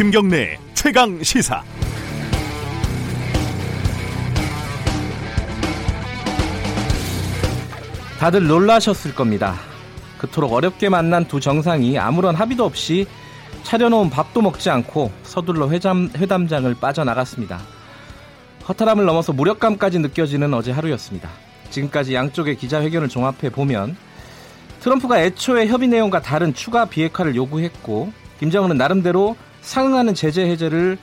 김경래 최강 시사. 다들 놀라셨을 겁니다. 그토록 어렵게 만난 두 정상이 아무런 합의도 없이 차려놓은 밥도 먹지 않고 서둘러 회담, 회담장을 빠져나갔습니다. 허탈함을 넘어서 무력감까지 느껴지는 어제 하루였습니다. 지금까지 양쪽의 기자회견을 종합해 보면 트럼프가 애초에 협의 내용과 다른 추가 비핵화를 요구했고 김정은은 나름대로 상응하는 제재 해제를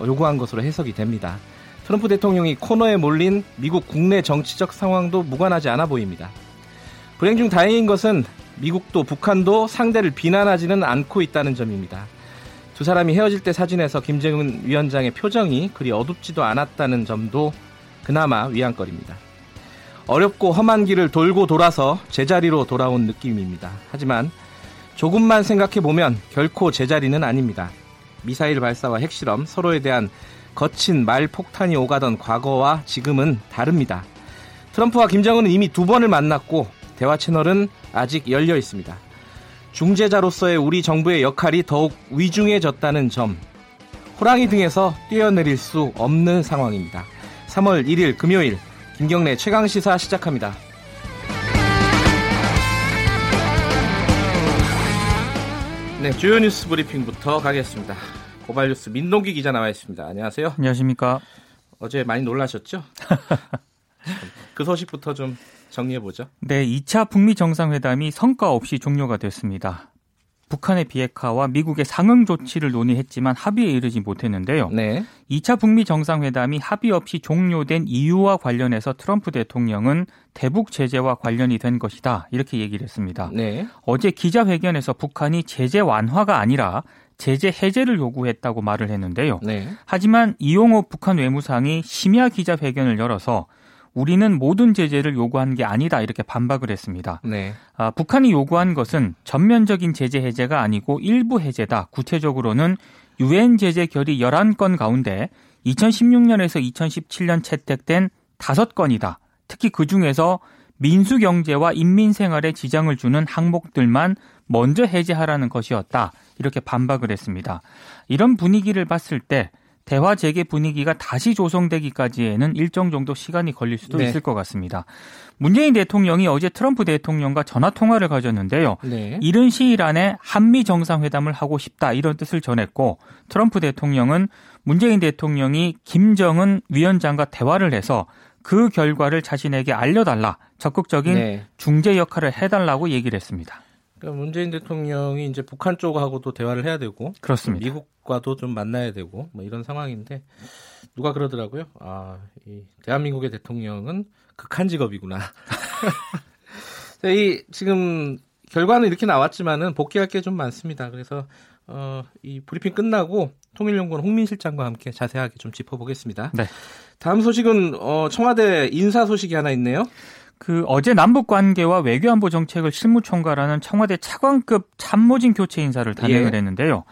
요구한 것으로 해석이 됩니다. 트럼프 대통령이 코너에 몰린 미국 국내 정치적 상황도 무관하지 않아 보입니다. 불행 중 다행인 것은 미국도 북한도 상대를 비난하지는 않고 있다는 점입니다. 두 사람이 헤어질 때 사진에서 김정은 위원장의 표정이 그리 어둡지도 않았다는 점도 그나마 위안거리입니다. 어렵고 험한 길을 돌고 돌아서 제자리로 돌아온 느낌입니다. 하지만 조금만 생각해 보면 결코 제자리는 아닙니다. 미사일 발사와 핵실험, 서로에 대한 거친 말 폭탄이 오가던 과거와 지금은 다릅니다. 트럼프와 김정은은 이미 두 번을 만났고 대화 채널은 아직 열려 있습니다. 중재자로서의 우리 정부의 역할이 더욱 위중해졌다는 점, 호랑이 등에서 뛰어내릴 수 없는 상황입니다. 3월 1일 금요일 김경래 최강 시사 시작합니다. 네, 주요 뉴스 브리핑부터 가겠습니다. 고발 뉴스 민동기 기자 나와 있습니다. 안녕하세요. 안녕하십니까. 어제 많이 놀라셨죠? 그 소식부터 좀 정리해 보죠. 네, 2차 북미 정상회담이 성과 없이 종료가 됐습니다. 북한의 비핵화와 미국의 상응 조치를 논의했지만 합의에 이르지 못했는데요. 네. 2차 북미 정상회담이 합의 없이 종료된 이유와 관련해서 트럼프 대통령은 대북 제재와 관련이 된 것이다. 이렇게 얘기를 했습니다. 네. 어제 기자회견에서 북한이 제재 완화가 아니라 제재 해제를 요구했다고 말을 했는데요. 네. 하지만 이용호 북한 외무상이 심야 기자회견을 열어서 우리는 모든 제재를 요구한 게 아니다 이렇게 반박을 했습니다. 네. 아, 북한이 요구한 것은 전면적인 제재 해제가 아니고 일부 해제다. 구체적으로는 유엔 제재 결의 11건 가운데 2016년에서 2017년 채택된 5건이다. 특히 그 중에서 민수 경제와 인민 생활에 지장을 주는 항목들만 먼저 해제하라는 것이었다. 이렇게 반박을 했습니다. 이런 분위기를 봤을 때 대화 재개 분위기가 다시 조성되기까지에는 일정 정도 시간이 걸릴 수도 네. 있을 것 같습니다. 문재인 대통령이 어제 트럼프 대통령과 전화 통화를 가졌는데요. 네. 이른 시일 안에 한미 정상회담을 하고 싶다 이런 뜻을 전했고 트럼프 대통령은 문재인 대통령이 김정은 위원장과 대화를 해서 그 결과를 자신에게 알려달라 적극적인 네. 중재 역할을 해달라고 얘기를 했습니다. 그러니까 문재인 대통령이 이제 북한 쪽하고도 대화를 해야 되고 그렇습니다. 미국과도 좀 만나야 되고 뭐 이런 상황인데 누가 그러더라고요. 아, 이 대한민국의 대통령은 극한 직업이구나. 이 지금 결과는 이렇게 나왔지만은 복귀할 게 좀 많습니다. 그래서 어, 이 브리핑 끝나고 통일연구원 홍민 실장과 함께 자세하게 좀 짚어보겠습니다. 네. 다음 소식은 어, 청와대 인사 소식이 하나 있네요. 그 어제 남북 관계와 외교 안보 정책을 실무총괄하는 청와대 차관급 참모진 교체 인사를 단행을 예. 했는데요.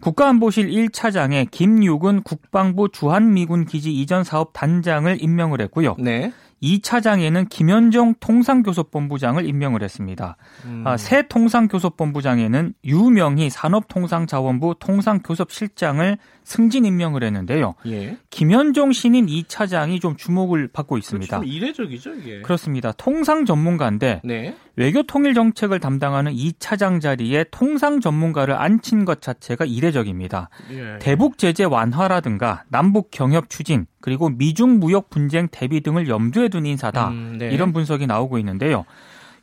국가안보실 1차장에 김유근 국방부 주한미군 기지 이전 사업 단장을 임명을 했고요. 네. 2차장에는 김현종 통상교섭본부장을 임명을 했습니다. 음. 아, 새 통상교섭본부장에는 유명희 산업통상자원부 통상교섭실장을 승진 임명을 했는데요. 예. 김현종 신임 2차장이 좀 주목을 받고 있습니다. 그렇죠. 이례적이죠, 이게. 그렇습니다. 통상 전문가인데 네. 외교 통일 정책을 담당하는 2차장 자리에 통상 전문가를 앉힌 것 자체가 이례적입니다. 예. 대북 제재 완화라든가 남북 경협 추진 그리고 미중 무역 분쟁 대비 등을 염두에 둔 인사다. 음, 네. 이런 분석이 나오고 있는데요.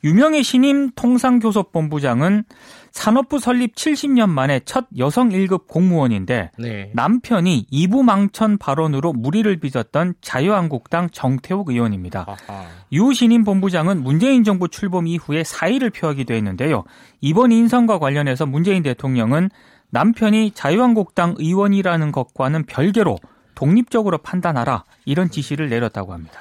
유명의 신임 통상교섭본부장은 산업부 설립 70년 만에 첫 여성 1급 공무원인데 네. 남편이 이부망천 발언으로 무리를 빚었던 자유한국당 정태욱 의원입니다. 아하. 유 신임 본부장은 문재인 정부 출범 이후에 사의를 표하기도 했는데요. 이번 인선과 관련해서 문재인 대통령은 남편이 자유한국당 의원이라는 것과는 별개로 독립적으로 판단하라 이런 지시를 내렸다고 합니다.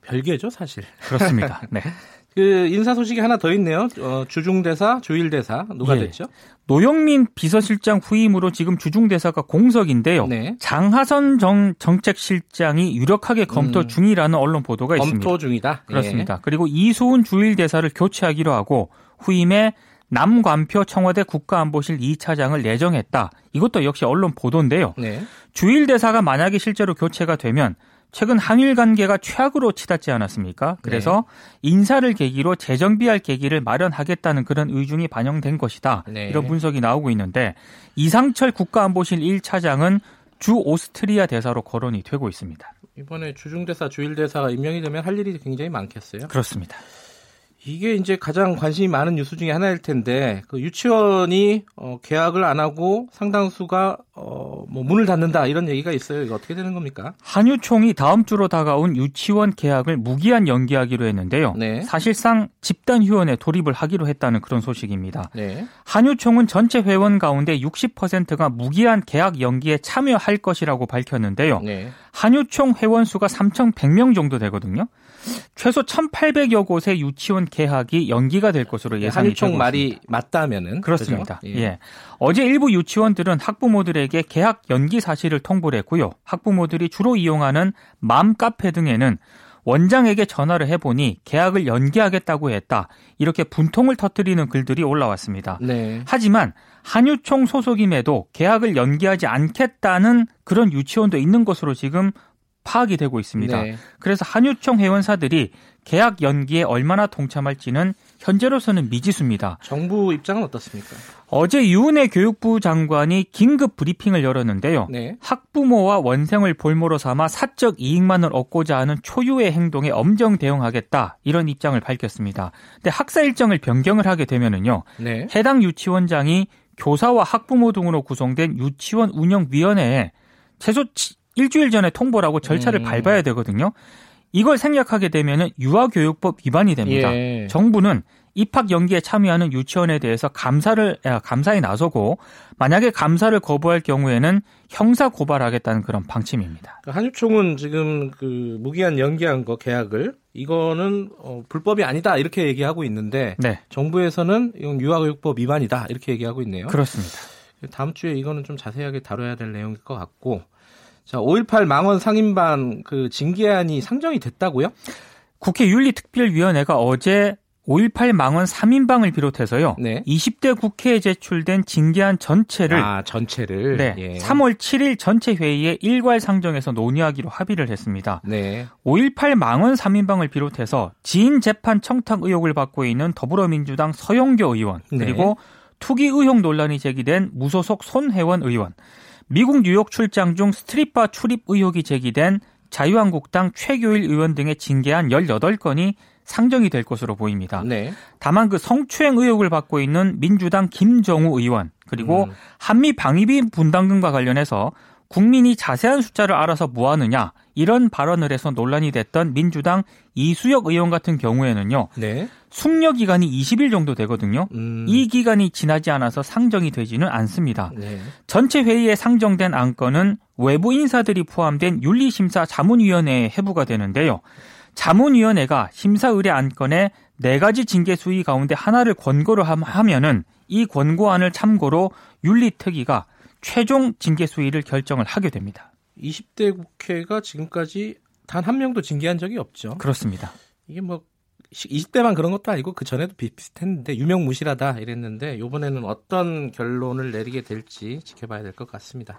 별개죠, 사실. 그렇습니다. 네. 그 인사 소식이 하나 더 있네요. 어, 주중대사, 주일대사 누가 예. 됐죠? 노영민 비서실장 후임으로 지금 주중대사가 공석인데요. 네. 장하선 정, 정책실장이 유력하게 검토 음. 중이라는 언론 보도가 검토 있습니다. 검토 중이다. 그렇습니다. 예. 그리고 이소은 주일대사를 교체하기로 하고 후임에 남관표 청와대 국가안보실 2차장을 내정했다. 이것도 역시 언론 보도인데요. 네. 주일 대사가 만약에 실제로 교체가 되면 최근 한일 관계가 최악으로 치닫지 않았습니까? 그래서 네. 인사를 계기로 재정비할 계기를 마련하겠다는 그런 의중이 반영된 것이다. 네. 이런 분석이 나오고 있는데 이상철 국가안보실 1차장은 주 오스트리아 대사로 거론이 되고 있습니다. 이번에 주중대사, 주일대사가 임명이 되면 할 일이 굉장히 많겠어요. 그렇습니다. 이게 이제 가장 관심이 많은 뉴스 중에 하나일 텐데 그 유치원이 어, 계약을 안 하고 상당수가 어, 뭐 문을 닫는다 이런 얘기가 있어요. 이거 어떻게 되는 겁니까? 한유총이 다음 주로 다가온 유치원 계약을 무기한 연기하기로 했는데요. 네. 사실상 집단 휴원에 돌입을 하기로 했다는 그런 소식입니다. 네. 한유총은 전체 회원 가운데 60%가 무기한 계약 연기에 참여할 것이라고 밝혔는데요. 네. 한유총 회원 수가 3,100명 정도 되거든요. 최소 1,800여 곳의 유치원 개학이 연기가 될 것으로 예상이 되고 있습니다. 말이 맞다면은 그렇습니다. 예. 예. 어제 일부 유치원들은 학부모들에게 개학 연기 사실을 통보를 했고요. 학부모들이 주로 이용하는 맘 카페 등에는 원장에게 전화를 해보니 계약을 연기하겠다고 했다. 이렇게 분통을 터뜨리는 글들이 올라왔습니다. 네. 하지만 한유총 소속임에도 계약을 연기하지 않겠다는 그런 유치원도 있는 것으로 지금 파악이 되고 있습니다. 네. 그래서 한유총 회원사들이 계약 연기에 얼마나 동참할지는 현재로서는 미지수입니다. 정부 입장은 어떻습니까? 어제 유은혜 교육부 장관이 긴급 브리핑을 열었는데요. 네. 학부모와 원생을 볼모로 삼아 사적 이익만을 얻고자 하는 초유의 행동에 엄정 대응하겠다 이런 입장을 밝혔습니다. 근데 학사 일정을 변경을 하게 되면은요. 네. 해당 유치원장이 교사와 학부모 등으로 구성된 유치원 운영위원회에 최소 일주일 전에 통보를 하고 절차를 음. 밟아야 되거든요. 이걸 생략하게 되면 유아교육법 위반이 됩니다. 예. 정부는 입학 연기에 참여하는 유치원에 대해서 감사를 아, 감사에 나서고 만약에 감사를 거부할 경우에는 형사 고발하겠다는 그런 방침입니다. 그러니까 한유총은 지금 그 무기한 연기한 거 계약을 이거는 어, 불법이 아니다 이렇게 얘기하고 있는데 네. 정부에서는 이건 유아교육법 위반이다 이렇게 얘기하고 있네요. 그렇습니다. 다음 주에 이거는 좀 자세하게 다뤄야 될 내용일 것 같고 자, 5.18 망원 상임반 그 징계안이 상정이 됐다고요? 국회 윤리특별위원회가 어제 5.18 망원 3인방을 비롯해서요. 네. 20대 국회에 제출된 징계안 전체를 아, 전체를 네. 예. 3월 7일 전체 회의에 일괄 상정해서 논의하기로 합의를 했습니다. 네. 5.18 망원 3인방을 비롯해서 지인 재판 청탁 의혹을 받고 있는 더불어민주당 서영교 의원 네. 그리고 네. 투기 의혹 논란이 제기된 무소속 손혜원 의원 미국 뉴욕 출장 중 스트릿바 출입 의혹이 제기된 자유한국당 최교일 의원 등의 징계한 18건이 상정이 될 것으로 보입니다. 네. 다만 그 성추행 의혹을 받고 있는 민주당 김정우 의원 그리고 음. 한미 방위비 분담금과 관련해서 국민이 자세한 숫자를 알아서 뭐하느냐 이런 발언을 해서 논란이 됐던 민주당 이수혁 의원 같은 경우에는요. 네. 숙려 기간이 20일 정도 되거든요. 음. 이 기간이 지나지 않아서 상정이 되지는 않습니다. 네. 전체 회의에 상정된 안건은 외부 인사들이 포함된 윤리심사 자문위원회에 해부가 되는데요. 자문위원회가 심사 의뢰 안건에 네 가지 징계 수위 가운데 하나를 권고를 하면은 이 권고안을 참고로 윤리특위가 최종 징계 수위를 결정을 하게 됩니다. 20대 국회가 지금까지 단 한 명도 징계한 적이 없죠. 그렇습니다. 이게 뭐 20대만 그런 것도 아니고 그 전에도 비슷했는데 유명무실하다 이랬는데 이번에는 어떤 결론을 내리게 될지 지켜봐야 될 것 같습니다.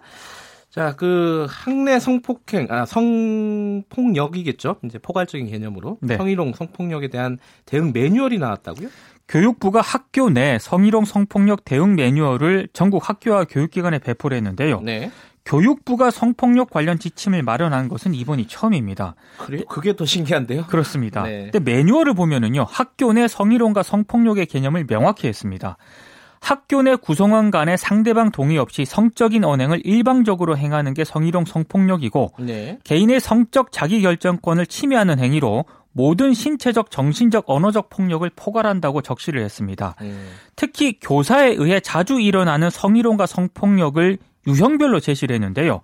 자, 그 학내 성폭행, 아 성폭력이겠죠. 이제 포괄적인 개념으로 네. 성희롱 성폭력에 대한 대응 매뉴얼이 나왔다고요? 교육부가 학교 내 성희롱 성폭력 대응 매뉴얼을 전국 학교와 교육기관에 배포를 했는데요. 네. 교육부가 성폭력 관련 지침을 마련한 것은 이번이 처음입니다. 그래요? 그게 더 신기한데요? 그렇습니다. 네. 근데 매뉴얼을 보면은요, 학교 내 성희롱과 성폭력의 개념을 명확히 했습니다. 학교 내 구성원 간의 상대방 동의 없이 성적인 언행을 일방적으로 행하는 게 성희롱 성폭력이고 네. 개인의 성적 자기결정권을 침해하는 행위로 모든 신체적, 정신적, 언어적 폭력을 포괄한다고 적시를 했습니다. 음. 특히 교사에 의해 자주 일어나는 성희롱과 성폭력을 유형별로 제시를 했는데요.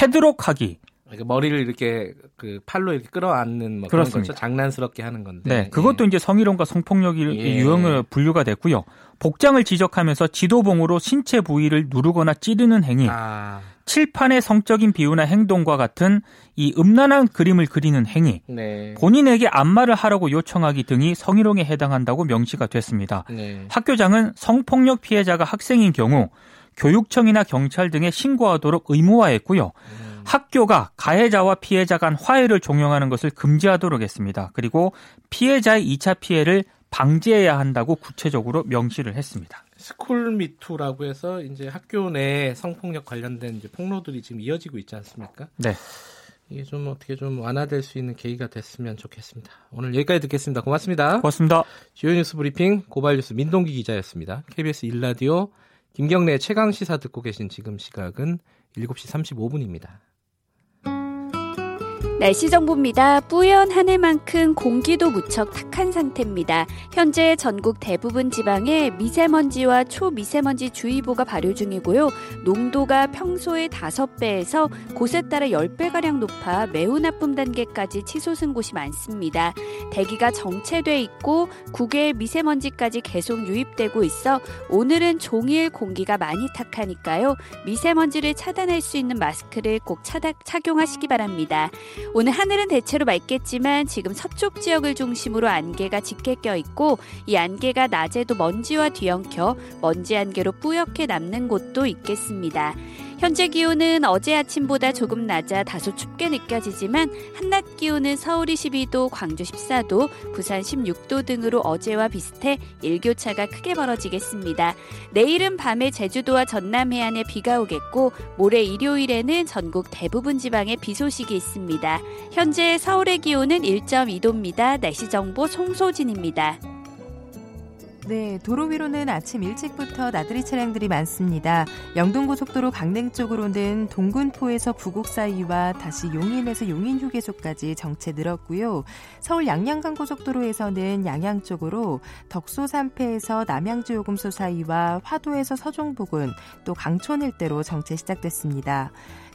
헤드록하기. 그러니까 머리를 이렇게 그 팔로 이렇게 끌어안는 뭐 그런 거죠. 장난스럽게 하는 건데. 네, 그것도 예. 이제 성희롱과 성폭력이 예. 유형을 분류가 됐고요. 복장을 지적하면서 지도봉으로 신체 부위를 누르거나 찌르는 행위. 아. 칠판의 성적인 비유나 행동과 같은 이 음란한 그림을 그리는 행위, 네. 본인에게 안마를 하라고 요청하기 등이 성희롱에 해당한다고 명시가 됐습니다. 네. 학교장은 성폭력 피해자가 학생인 경우 교육청이나 경찰 등에 신고하도록 의무화했고요. 음. 학교가 가해자와 피해자 간 화해를 종용하는 것을 금지하도록 했습니다. 그리고 피해자의 2차 피해를 방지해야 한다고 구체적으로 명시를 했습니다. 스쿨 미투라고 해서 이제 학교 내 성폭력 관련된 이제 폭로들이 지금 이어지고 있지 않습니까? 네. 이게 좀 어떻게 좀 완화될 수 있는 계기가 됐으면 좋겠습니다. 오늘 여기까지 듣겠습니다. 고맙습니다. 고맙습니다. 주요 뉴스 브리핑 고발 뉴스 민동기 기자였습니다. KBS 일라디오 김경래 최강 시사 듣고 계신 지금 시각은 7시 35분입니다. 날씨 정보입니다. 뿌연 한 해만큼 공기도 무척 탁한 상태입니다. 현재 전국 대부분 지방에 미세먼지와 초미세먼지 주의보가 발효 중이고요. 농도가 평소의 5배에서 곳에 따라 10배가량 높아 매우 나쁨 단계까지 치솟은 곳이 많습니다. 대기가 정체돼 있고 국외 미세먼지까지 계속 유입되고 있어 오늘은 종일 공기가 많이 탁하니까요. 미세먼지를 차단할 수 있는 마스크를 꼭 착용하시기 바랍니다. 오늘 하늘은 대체로 맑겠지만 지금 서쪽 지역을 중심으로 안개가 짙게 껴 있고 이 안개가 낮에도 먼지와 뒤엉켜 먼지 안개로 뿌옇게 남는 곳도 있겠습니다. 현재 기온은 어제 아침보다 조금 낮아 다소 춥게 느껴지지만 한낮 기온은 서울이 12도, 광주 14도, 부산 16도 등으로 어제와 비슷해 일교차가 크게 벌어지겠습니다. 내일은 밤에 제주도와 전남 해안에 비가 오겠고 모레 일요일에는 전국 대부분 지방에 비 소식이 있습니다. 현재 서울의 기온은 1.2도입니다. 날씨 정보 송소진입니다. 네, 도로 위로는 아침 일찍부터 나들이 차량들이 많습니다. 영동고속도로 강릉 쪽으로는 동군포에서 부곡 사이와 다시 용인에서 용인 휴게소까지 정체 늘었고요. 서울 양양간 고속도로에서는 양양 쪽으로 덕소 산패에서 남양주 요금소 사이와 화도에서 서종 부근 또 강촌 일대로 정체 시작됐습니다.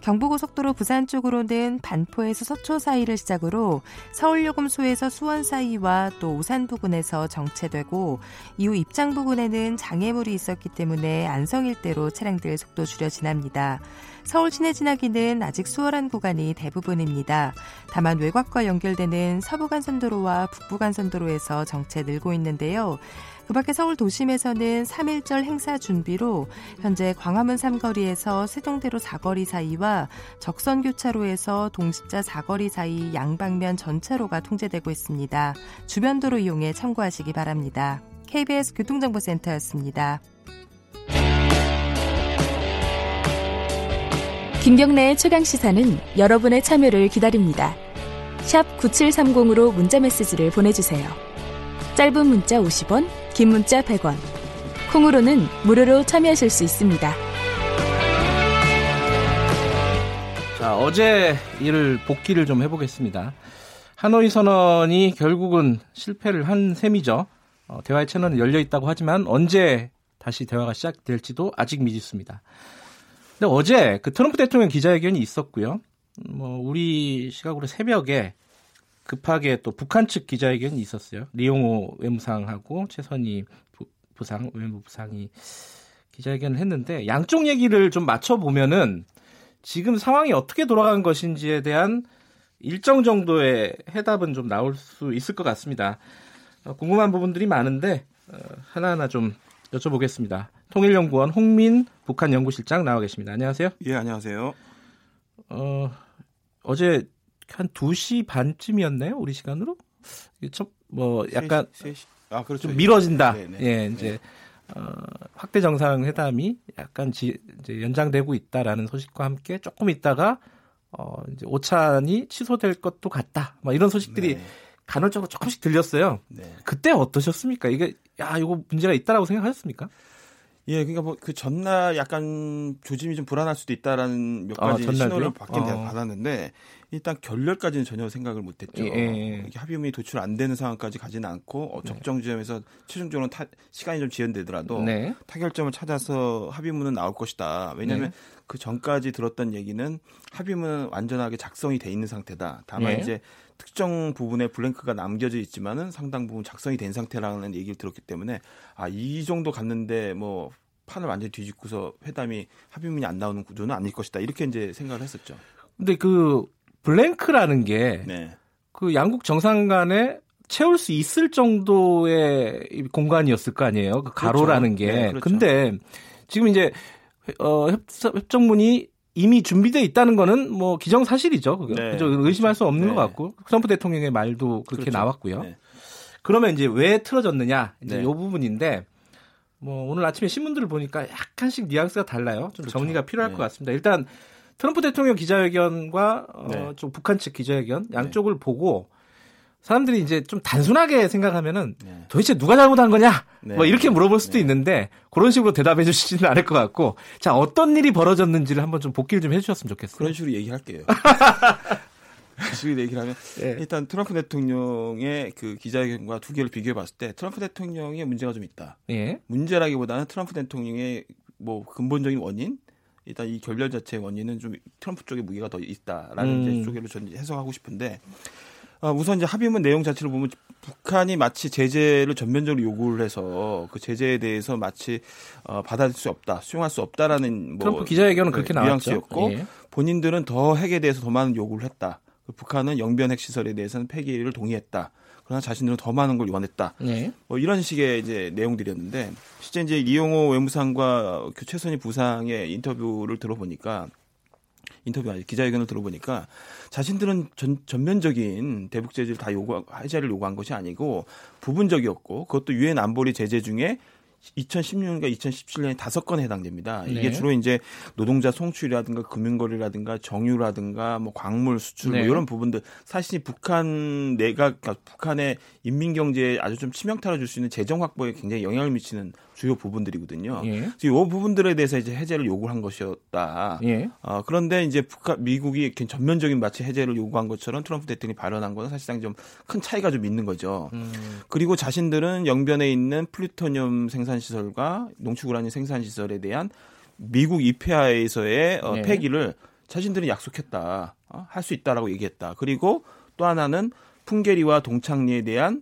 경부고속도로 부산 쪽으로는 반포에서 서초 사이를 시작으로 서울요금소에서 수원 사이와 또 오산 부근에서 정체되고 이후 입장 부근에는 장애물이 있었기 때문에 안성 일대로 차량들 속도 줄여 지납니다. 서울 시내 지나기는 아직 수월한 구간이 대부분입니다. 다만 외곽과 연결되는 서부간선도로와 북부간선도로에서 정체 늘고 있는데요. 그 밖에 서울 도심에서는 3일절 행사 준비로 현재 광화문 삼거리에서 세종대로 사거리 사이와 적선교차로에서 동십자 사거리 사이 양방면 전체로가 통제되고 있습니다. 주변도로 이용에 참고하시기 바랍니다. KBS 교통정보센터였습니다. 김경래의 최강 시사는 여러분의 참여를 기다립니다. 9730으로 문자 메시지를 보내주세요. 짧은 문자 50원, 긴 문자 100원. 콩으로는 무료로 참여하실 수 있습니다. 자, 어제 일을 복귀를 좀 해보겠습니다. 하노이 선언이 결국은 실패를 한 셈이죠. 어, 대화의 채널은 열려 있다고 하지만 언제 다시 대화가 시작될지도 아직 미지수입니다. 근데 어제 그 트럼프 대통령 기자회견이 있었고요. 뭐 우리 시각으로 새벽에 급하게 또 북한 측 기자회견이 있었어요. 리용호 외무상하고 최선희 부상 외무 부상이 기자회견을 했는데 양쪽 얘기를 좀 맞춰 보면은 지금 상황이 어떻게 돌아간 것인지에 대한 일정 정도의 해답은 좀 나올 수 있을 것 같습니다. 어, 궁금한 부분들이 많은데 어, 하나하나 좀 여쭤보겠습니다. 통일연구원 홍민 북한 연구실장 나와 계십니다. 안녕하세요. 예, 안녕하세요. 어, 어제 한 2시 반쯤이었나요? 우리 시간으로? 첫, 뭐, 약간. 3시, 3시. 아, 그렇죠. 좀 미뤄진다. 네네. 네. 예, 이제, 어, 확대 정상회담이 약간 지, 이제 연장되고 있다라는 소식과 함께 조금 있다가, 어, 이제 오찬이 취소될 것도 같다. 뭐 이런 소식들이 네. 간헐적으로 조금씩 들렸어요. 네. 그때 어떠셨습니까? 이게, 야, 이거 문제가 있다라고 생각하셨습니까? 예, 그러니까 뭐 그 전날 약간 조짐이 좀 불안할 수도 있다라는 몇 아, 가지 아, 신호를 받긴 어. 받았는데 일단 결렬까지는 전혀 생각을 못했죠. 예. 예. 합의문이 도출 안 되는 상황까지 가지는 않고 어, 네. 적정 지점에서 최종적으로 타, 시간이 좀 지연되더라도 네. 타결점을 찾아서 합의문은 나올 것이다. 왜냐하면 네. 그 전까지 들었던 얘기는 합의문은 완전하게 작성이 돼 있는 상태다. 다만 네. 이제 특정 부분에 블랭크가 남겨져 있지만은 상당 부분 작성이 된 상태라는 얘기를 들었기 때문에 아 이 정도 갔는데 뭐 판을 완전히 뒤집고서 회담이 합의문이 안 나오는 구조는 아닐 것이다. 이렇게 이제 생각을 했었죠. 근데 그 블랭크라는 게 네. 그 양국 정상 간에 채울 수 있을 정도의 공간이었을 거 아니에요. 그 가로라는 그렇죠. 게. 네, 그렇죠. 근데 지금 이제 어 협정문이 이미 준비돼 있다는 거는 뭐 기정사실이죠. 그게. 네. 의심할 수 없는 네. 것 같고 트럼프 대통령의 말도 그렇게 그렇죠. 나왔고요. 네. 그러면 이제 왜 틀어졌느냐 이제 네. 이 부분인데 뭐 오늘 아침에 신문들을 보니까 약간씩 뉘앙스가 달라요. 좀 그렇죠. 정리가 필요할 네. 것 같습니다. 일단 트럼프 대통령 기자회견과 어, 네. 좀 북한 측 기자회견 양쪽을 네. 보고 사람들이 이제 좀 단순하게 생각하면은 네. 도대체 누가 잘못한 거냐? 네. 뭐 이렇게 물어볼 수도 네. 있는데 그런 식으로 대답해 주시지는 않을 것 같고 자 어떤 일이 벌어졌는지를 한번 좀 복기를 좀 해주셨으면 좋겠어요. 그런 식으로 얘기할게요. 그 식으로 얘기를 하면 네. 일단 트럼프 대통령의 그 기자회견과 두 개를 비교해 봤을 때 트럼프 대통령의 문제가 좀 있다. 예. 문제라기보다는 트럼프 대통령의 뭐 근본적인 원인 일단 이 결렬 자체의 원인은 좀 트럼프 쪽에 무게가 더 있다라는 음. 쪽으로 저는 해석하고 싶은데 어, 우선 이제 합의문 내용 자체를 보면 북한이 마치 제재를 전면적으로 요구를 해서 그 제재에 대해서 마치 어, 받아들일 수 없다, 수용할 수 없다라는 뭐 트럼프 기자회견은 그렇게 네, 나왔죠. 예. 본인들은 더 핵에 대해서 더 많은 요구를 했다. 그 북한은 영변 핵 시설에 대해서는 폐기를 동의했다. 그러나 자신들은 더 많은 걸 원했다. 네. 뭐 이런 식의 이제 내용들이었는데 실제 이제 이용호 외무상과 그 최선희 부상의 인터뷰를 들어보니까 인터뷰 아니 기자회견을 들어보니까 자신들은 전, 전면적인 대북 제재를 다 요구 해제를 요구한 것이 아니고 부분적이었고 그것도 유엔 안보리 제재 중에 2016년과 2017년에 다섯 건에 해당됩니다. 이게 네. 주로 이제 노동자 송출이라든가 금융거래라든가 정유라든가 뭐 광물 수출 뭐 네. 뭐 이런 부분들 사실 북한 내가 그러니까 북한의 인민 경제에 아주 좀 치명타를 줄 수 있는 재정 확보에 굉장히 영향을 미치는 주요 부분들이거든요. 예. 그래서 이 부분들에 대해서 이제 해제를 요구한 것이었다. 예. 어, 그런데 이제 북한 미국이 전면적인 마치 해제를 요구한 것처럼 트럼프 대통령이 발언한 것은 사실상 좀 큰 차이가 좀 있는 거죠. 음. 그리고 자신들은 영변에 있는 플루토늄 생산 시설과 농축우라늄 생산 시설에 대한 미국 입회하에서의 어, 예. 폐기를 자신들은 약속했다. 어? 할 수 있다라고 얘기했다. 그리고 또 하나는 풍계리와 동창리에 대한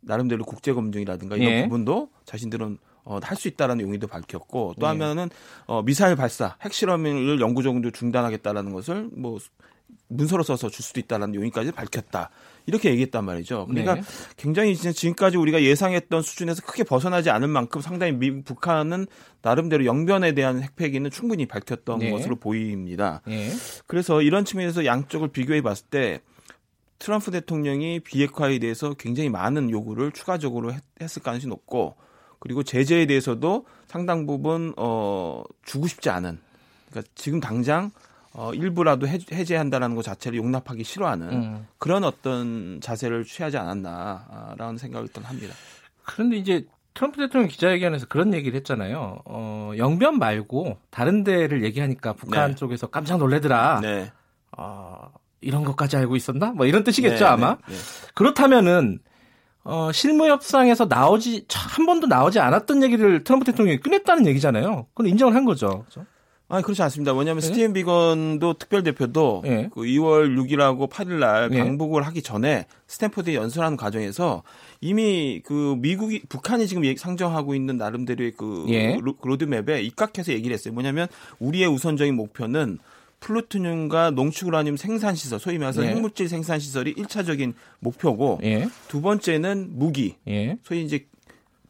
나름대로 국제 검증이라든가 이런 예. 부분도 자신들은 어, 할 수 있다라는 용의도 밝혔고 또 네. 하면은 어, 미사일 발사, 핵실험을 영구적으로 중단하겠다라는 것을 뭐 문서로 써서 줄 수도 있다라는 용의까지 밝혔다. 이렇게 얘기했단 말이죠. 그러니까 네. 굉장히 진짜 지금까지 우리가 예상했던 수준에서 크게 벗어나지 않을 만큼 상당히 미, 북한은 나름대로 영변에 대한 핵폐기는 충분히 밝혔던 네. 것으로 보입니다. 네. 그래서 이런 측면에서 양쪽을 비교해 봤을 때 트럼프 대통령이 비핵화에 대해서 굉장히 많은 요구를 추가적으로 했, 했을 가능성이 높고 그리고 제재에 대해서도 상당 부분 어 주고 싶지 않은 그러니까 지금 당장 어 일부라도 해, 해제한다라는 것 자체를 용납하기 싫어하는 음. 그런 어떤 자세를 취하지 않았나라는 생각을 일단 합니다. 그런데 이제 트럼프 대통령 기자회견에서 그런 얘기를 했잖아요. 어, 영변 말고 다른 데를 얘기하니까 북한 네. 쪽에서 깜짝 놀래더라. 네. 어, 이런 것까지 알고 있었나? 뭐 이런 뜻이겠죠, 네, 아마. 네, 네. 그렇다면은 어, 실무 협상에서 나오지 한 번도 나오지 않았던 얘기를 트럼프 대통령이 꺼냈다는 얘기잖아요. 그건 인정을 한 거죠. 그렇죠? 아니 그렇지 않습니다. 왜냐하면 네? 스티븐 비건도 특별 대표도 네. 그 2월 6일하고 8일날 네. 방북을 하기 전에 스탠포드에 연설하는 과정에서 이미 그 미국이 북한이 지금 상정하고 있는 나름대로의 그 예. 로드맵에 입각해서 얘기를 했어요. 뭐냐면 우리의 우선적인 목표는 플루토늄과 농축우라늄 생산 시설, 소위 말해서 예. 핵물질 생산 시설이 1차적인 목표고 예. 두 번째는 무기. 예. 소위 이제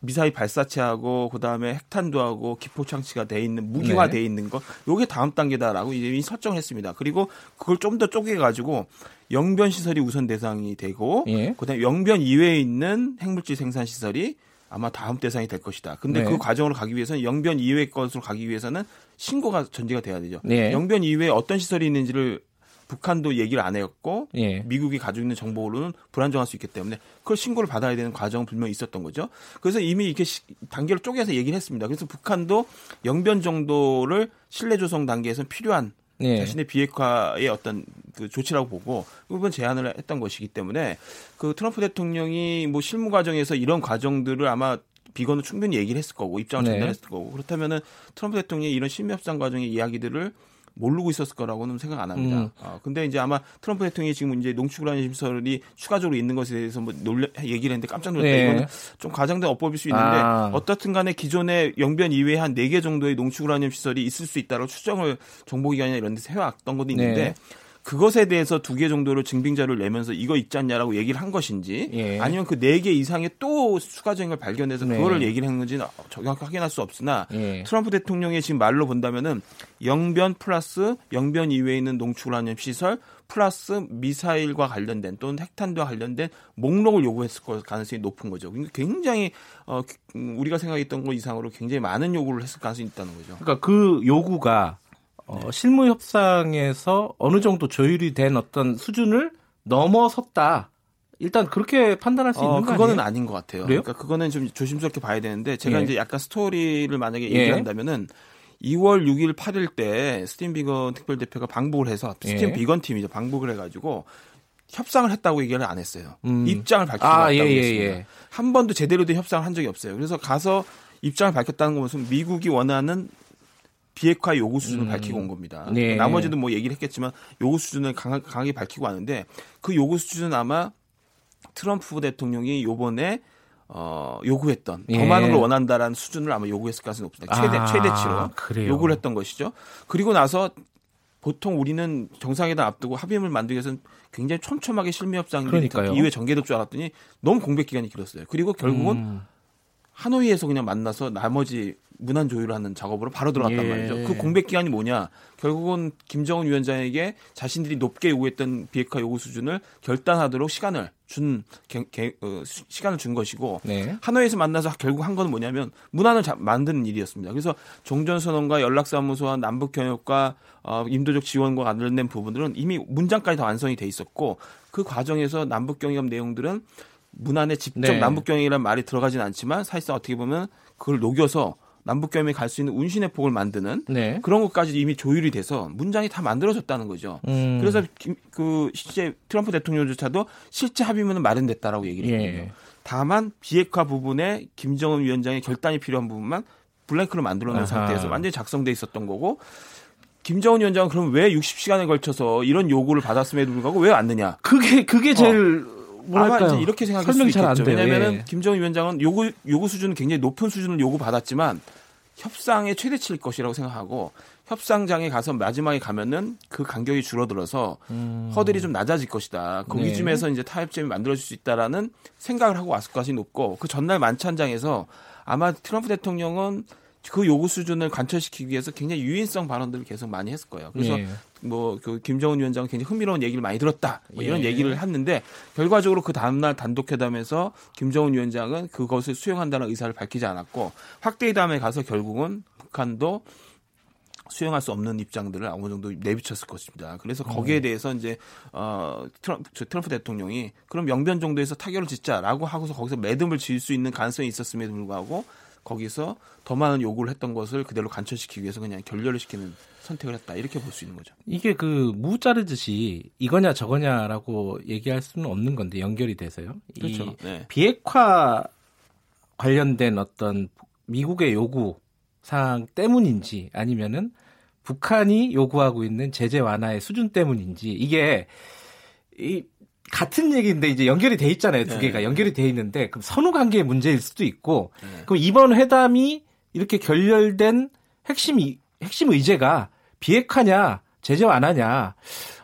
미사일 발사체하고 그다음에 핵탄두 하고 기포 장치가 돼 있는 무기화 돼 네. 있는 거 요게 다음 단계다라고 이제 이미 설정했습니다. 그리고 그걸 좀 더 쪼개 가지고 영변 시설이 우선 대상이 되고 예. 그다음에 영변 이외에 있는 핵물질 생산 시설이 아마 다음 대상이 될 것이다. 근데 네. 그 과정으로 가기 위해서는 영변 이외의 것으로 가기 위해서는 신고가 전제가 돼야 되죠. 네. 영변 이외에 어떤 시설이 있는지를 북한도 얘기를 안 했고 예. 미국이 가지고 있는 정보로는 불안정할 수 있기 때문에 그걸 신고를 받아야 되는 과정은 분명히 있었던 거죠. 그래서 이미 이렇게 단계를 쪼개서 얘기를 했습니다. 그래서 북한도 영변 정도를 신뢰 조성 단계에서 필요한 예. 자신의 비핵화의 어떤 그 조치라고 보고 그 부분 제안을 했던 것이기 때문에 그 트럼프 대통령이 뭐 실무 과정에서 이런 과정들을 아마 비건은 충분히 얘기를 했을 거고 입장을 네. 전달했을 거고 그렇다면은 트럼프 대통령이 이런 심협상 과정의 이야기들을 모르고 있었을 거라고는 생각 안 합니다. 음. 어, 근데 이제 아마 트럼프 대통령이 지금 이제 농축을 하는 시설이 추가적으로 있는 것에 대해서 뭐 놀래 얘기를 했는데 깜짝 놀랐다. 네. 이거는 좀 과장된 어법일 수 있는데 아. 어떻든 간에 기존의 영변 이외에 한 4개 정도의 농축을 하는 시설이 있을 수 있다고 추정을 정보기관이나 이런 데서 해왔던 것도 있는데 네. 그것에 대해서 두 개 정도로 증빙자를 내면서 이거 있지 않냐라고 얘기를 한 것인지 예. 아니면 그 네 개 이상의 또 추가적인 걸 발견해서 네. 그거를 얘기를 한 건지는 정확히 확인할 수 없으나 예. 트럼프 대통령의 지금 말로 본다면은 영변 플러스 영변 이외에 있는 농축우라늄 시설 플러스 미사일과 관련된 또는 핵탄두와 관련된 목록을 요구했을 가능성이 높은 거죠. 그러니까 굉장히 어, 우리가 생각했던 것 이상으로 굉장히 많은 요구를 했을 가능성이 있다는 거죠. 그러니까 그 요구가 어, 네. 실무 협상에서 어느 정도 조율이 된 어떤 수준을 넘어섰다. 일단 그렇게 판단할 수 어, 있는 거 그거는? 아닌 것 같아요. 그래요? 그러니까 그거는 좀 조심스럽게 봐야 되는데 제가 예. 이제 약간 스토리를 만약에 예. 얘기한다면은 2월 6일 8일 때 스티븐 비건 특별 대표가 방북을 해서 스티븐 예. 비건 팀이죠. 방북을 해가지고 협상을 했다고 얘기를 안 했어요. 음. 입장을 밝히고 아, 왔다고 예, 예, 했습니다. 예. 한 번도 제대로 된 협상을 한 적이 없어요. 그래서 가서 입장을 밝혔다는 것은 미국이 원하는 비핵화 요구 수준을 음. 밝히고 온 겁니다. 네. 나머지도 뭐 얘기를 했겠지만 요구 수준을 강하, 강하 게 밝히고 왔는데 그 요구 수준은 아마 트럼프 대통령이 요번에 어, 요구했던 예. 더 많은 걸 원한다라는 수준을 아마 요구했을 가능성이 높습니다. 최대 아, 최대치로 그래요. 요구를 했던 것이죠. 그리고 나서 보통 우리는 정상회담 앞두고 합의문을 만들기 위해서는 굉장히 촘촘하게 실무 협상이 이후에 전개될 줄 알았더니 너무 공백 기간이 길었어요. 그리고 결국은 음. 하노이에서 그냥 만나서 나머지 문안 조율하는 작업으로 바로 들어갔단 예. 말이죠. 그 공백 기간이 뭐냐? 결국은 김정은 위원장에게 자신들이 높게 요구했던 비핵화 요구 수준을 결단하도록 시간을 준 개, 개, 어, 시간을 준 것이고 네. 하노이에서 만나서 결국 한 건 뭐냐면 문안을 자, 만드는 일이었습니다. 그래서 종전선언과 연락사무소와 남북 경협과 어, 인도적 지원과 관련된 부분들은 이미 문장까지 다 완성이 돼 있었고 그 과정에서 남북 경협 내용들은 문안에 직접 네. 남북 경협이라는 말이 들어가진 않지만 사실상 어떻게 보면 그걸 녹여서 남북겸이 갈 수 있는 운신의 폭을 만드는 네. 그런 것까지 이미 조율이 돼서 문장이 다 만들어졌다는 거죠. 음. 그래서 그 실제 트럼프 대통령조차도 실제 합의문은 마련됐다라고 얘기를 했거든요. 예. 다만 비핵화 부분에 김정은 위원장의 결단이 필요한 부분만 블랭크로 만들어 놓은 상태에서 완전히 작성돼 있었던 거고 김정은 위원장은 그럼 왜 60시간에 걸쳐서 이런 요구를 받았음에도 불구하고 왜 왔느냐? 그게 그게 제일 어. 뭐랄까요? 아마 이제 이렇게 생각할 수 있겠죠. 왜냐하면 예. 김정은 위원장은 요구 요구 수준은 굉장히 높은 수준을 요구 받았지만 협상의 최대치일 것이라고 생각하고 협상장에 가서 마지막에 가면은 그 간격이 줄어들어서 음. 허들이 좀 낮아질 것이다. 거기쯤에서 네. 이제 타협점이 만들어질 수 있다라는 생각을 하고 왔을 것이 높고 그 전날 만찬장에서 아마 트럼프 대통령은 그 요구 수준을 관철시키기 위해서 굉장히 유인성 발언들을 계속 많이 했을 거예요. 그래서 예. 뭐 그 김정은 위원장은 굉장히 흥미로운 얘기를 많이 들었다. 뭐 이런 예. 얘기를 했는데 결과적으로 그 다음날 단독 회담에서 김정은 위원장은 그것을 수용한다는 의사를 밝히지 않았고 확대회담에 가서 결국은 북한도 수용할 수 없는 입장들을 어느 정도 내비쳤을 것입니다. 그래서 거기에 음. 대해서 이제 어 트럼프, 트럼프 대통령이 그럼 명변 정도에서 타결을 짓자라고 하고서 거기서 매듭을 지을 수 있는 가능성이 있었음에도 불구하고 거기서 더 많은 요구를 했던 것을 그대로 관철시키기 위해서 그냥 결렬을 시키는 선택을 했다 이렇게 볼 수 있는 거죠. 이게 그 무 자르듯이 이거냐 저거냐라고 얘기할 수는 없는 건데 연결이 돼서요. 그렇죠. 네. 비핵화 관련된 어떤 미국의 요구 사항 때문인지 아니면은 북한이 요구하고 있는 제재 완화의 수준 때문인지 이게 이 같은 얘기인데 이제 연결이 돼 있잖아요. 두 네. 개가 연결이 돼 있는데 그럼 선후 관계의 문제일 수도 있고 네. 그럼 이번 회담이 이렇게 결렬된 핵심 이, 핵심 의제가 비핵화냐 제재 완화냐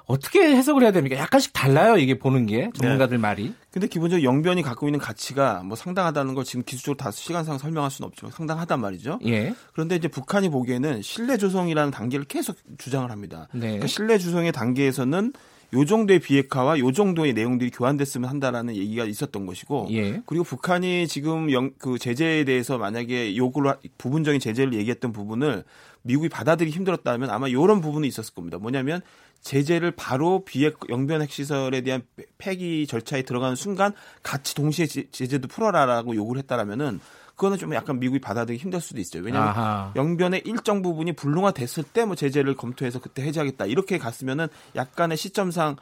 어떻게 해석을 해야 됩니까? 약간씩 달라요 이게 보는 게 전문가들 네. 말이. 근데 기본적으로 영변이 갖고 있는 가치가 뭐 상당하다는 걸 지금 기술적으로 다 시간상 설명할 수는 없지만 상당하단 말이죠. 예. 그런데 이제 북한이 보기에는 신뢰 조성이라는 단계를 계속 주장을 합니다. 네. 그러니까 신뢰 조성의 단계에서는 요 정도의 비핵화와 요 정도의 내용들이 교환됐으면 한다라는 얘기가 있었던 것이고 예. 그리고 북한이 지금 영, 그 제재에 대해서 만약에 요구를 부분적인 제재를 얘기했던 부분을 미국이 받아들이기 힘들었다면 아마 요런 부분이 있었을 겁니다. 뭐냐면 제재를 바로 비핵 영변 핵시설에 대한 폐기 절차에 들어가는 순간 같이 동시에 제재도 풀어라라고 요구를 했다라면은 그거는 좀 약간 미국이 받아들이기 힘들 수도 있어요. 왜냐하면 아하. 영변의 일정 부분이 불능화 됐을 때 뭐 제재를 검토해서 그때 해제하겠다 이렇게 갔으면은 약간의 시점상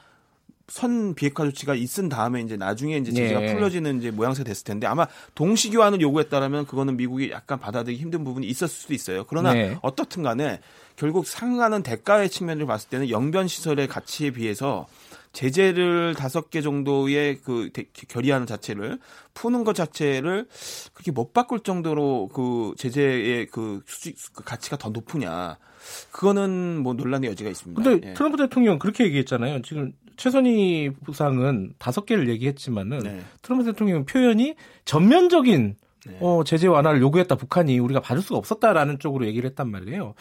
선 비핵화 조치가 있은 다음에 이제 나중에 이제 제재가 예. 풀려지는 이제 모양새 됐을 텐데 아마 동시 교환을 요구했다라면 그거는 미국이 약간 받아들이기 힘든 부분이 있었을 수도 있어요. 그러나 네. 어떻든 간에 결국 상하는 대가의 측면을 봤을 때는 영변 시설의 가치에 비해서 제재를 다섯 개 정도의 그 결의하는 자체를 푸는 것 자체를 그렇게 못 바꿀 정도로 그 제재의 그 수지 그 가치가 더 높으냐. 그거는 뭐 논란의 여지가 있습니다. 근데 예. 트럼프 대통령 그렇게 얘기했잖아요. 지금 최선희 부상은 다섯 개를 얘기했지만은 네. 트럼프 대통령 표현이 전면적인 네. 어, 제재 완화를 요구했다 북한이 우리가 받을 수가 없었다라는 쪽으로 얘기를 했단 말이에요.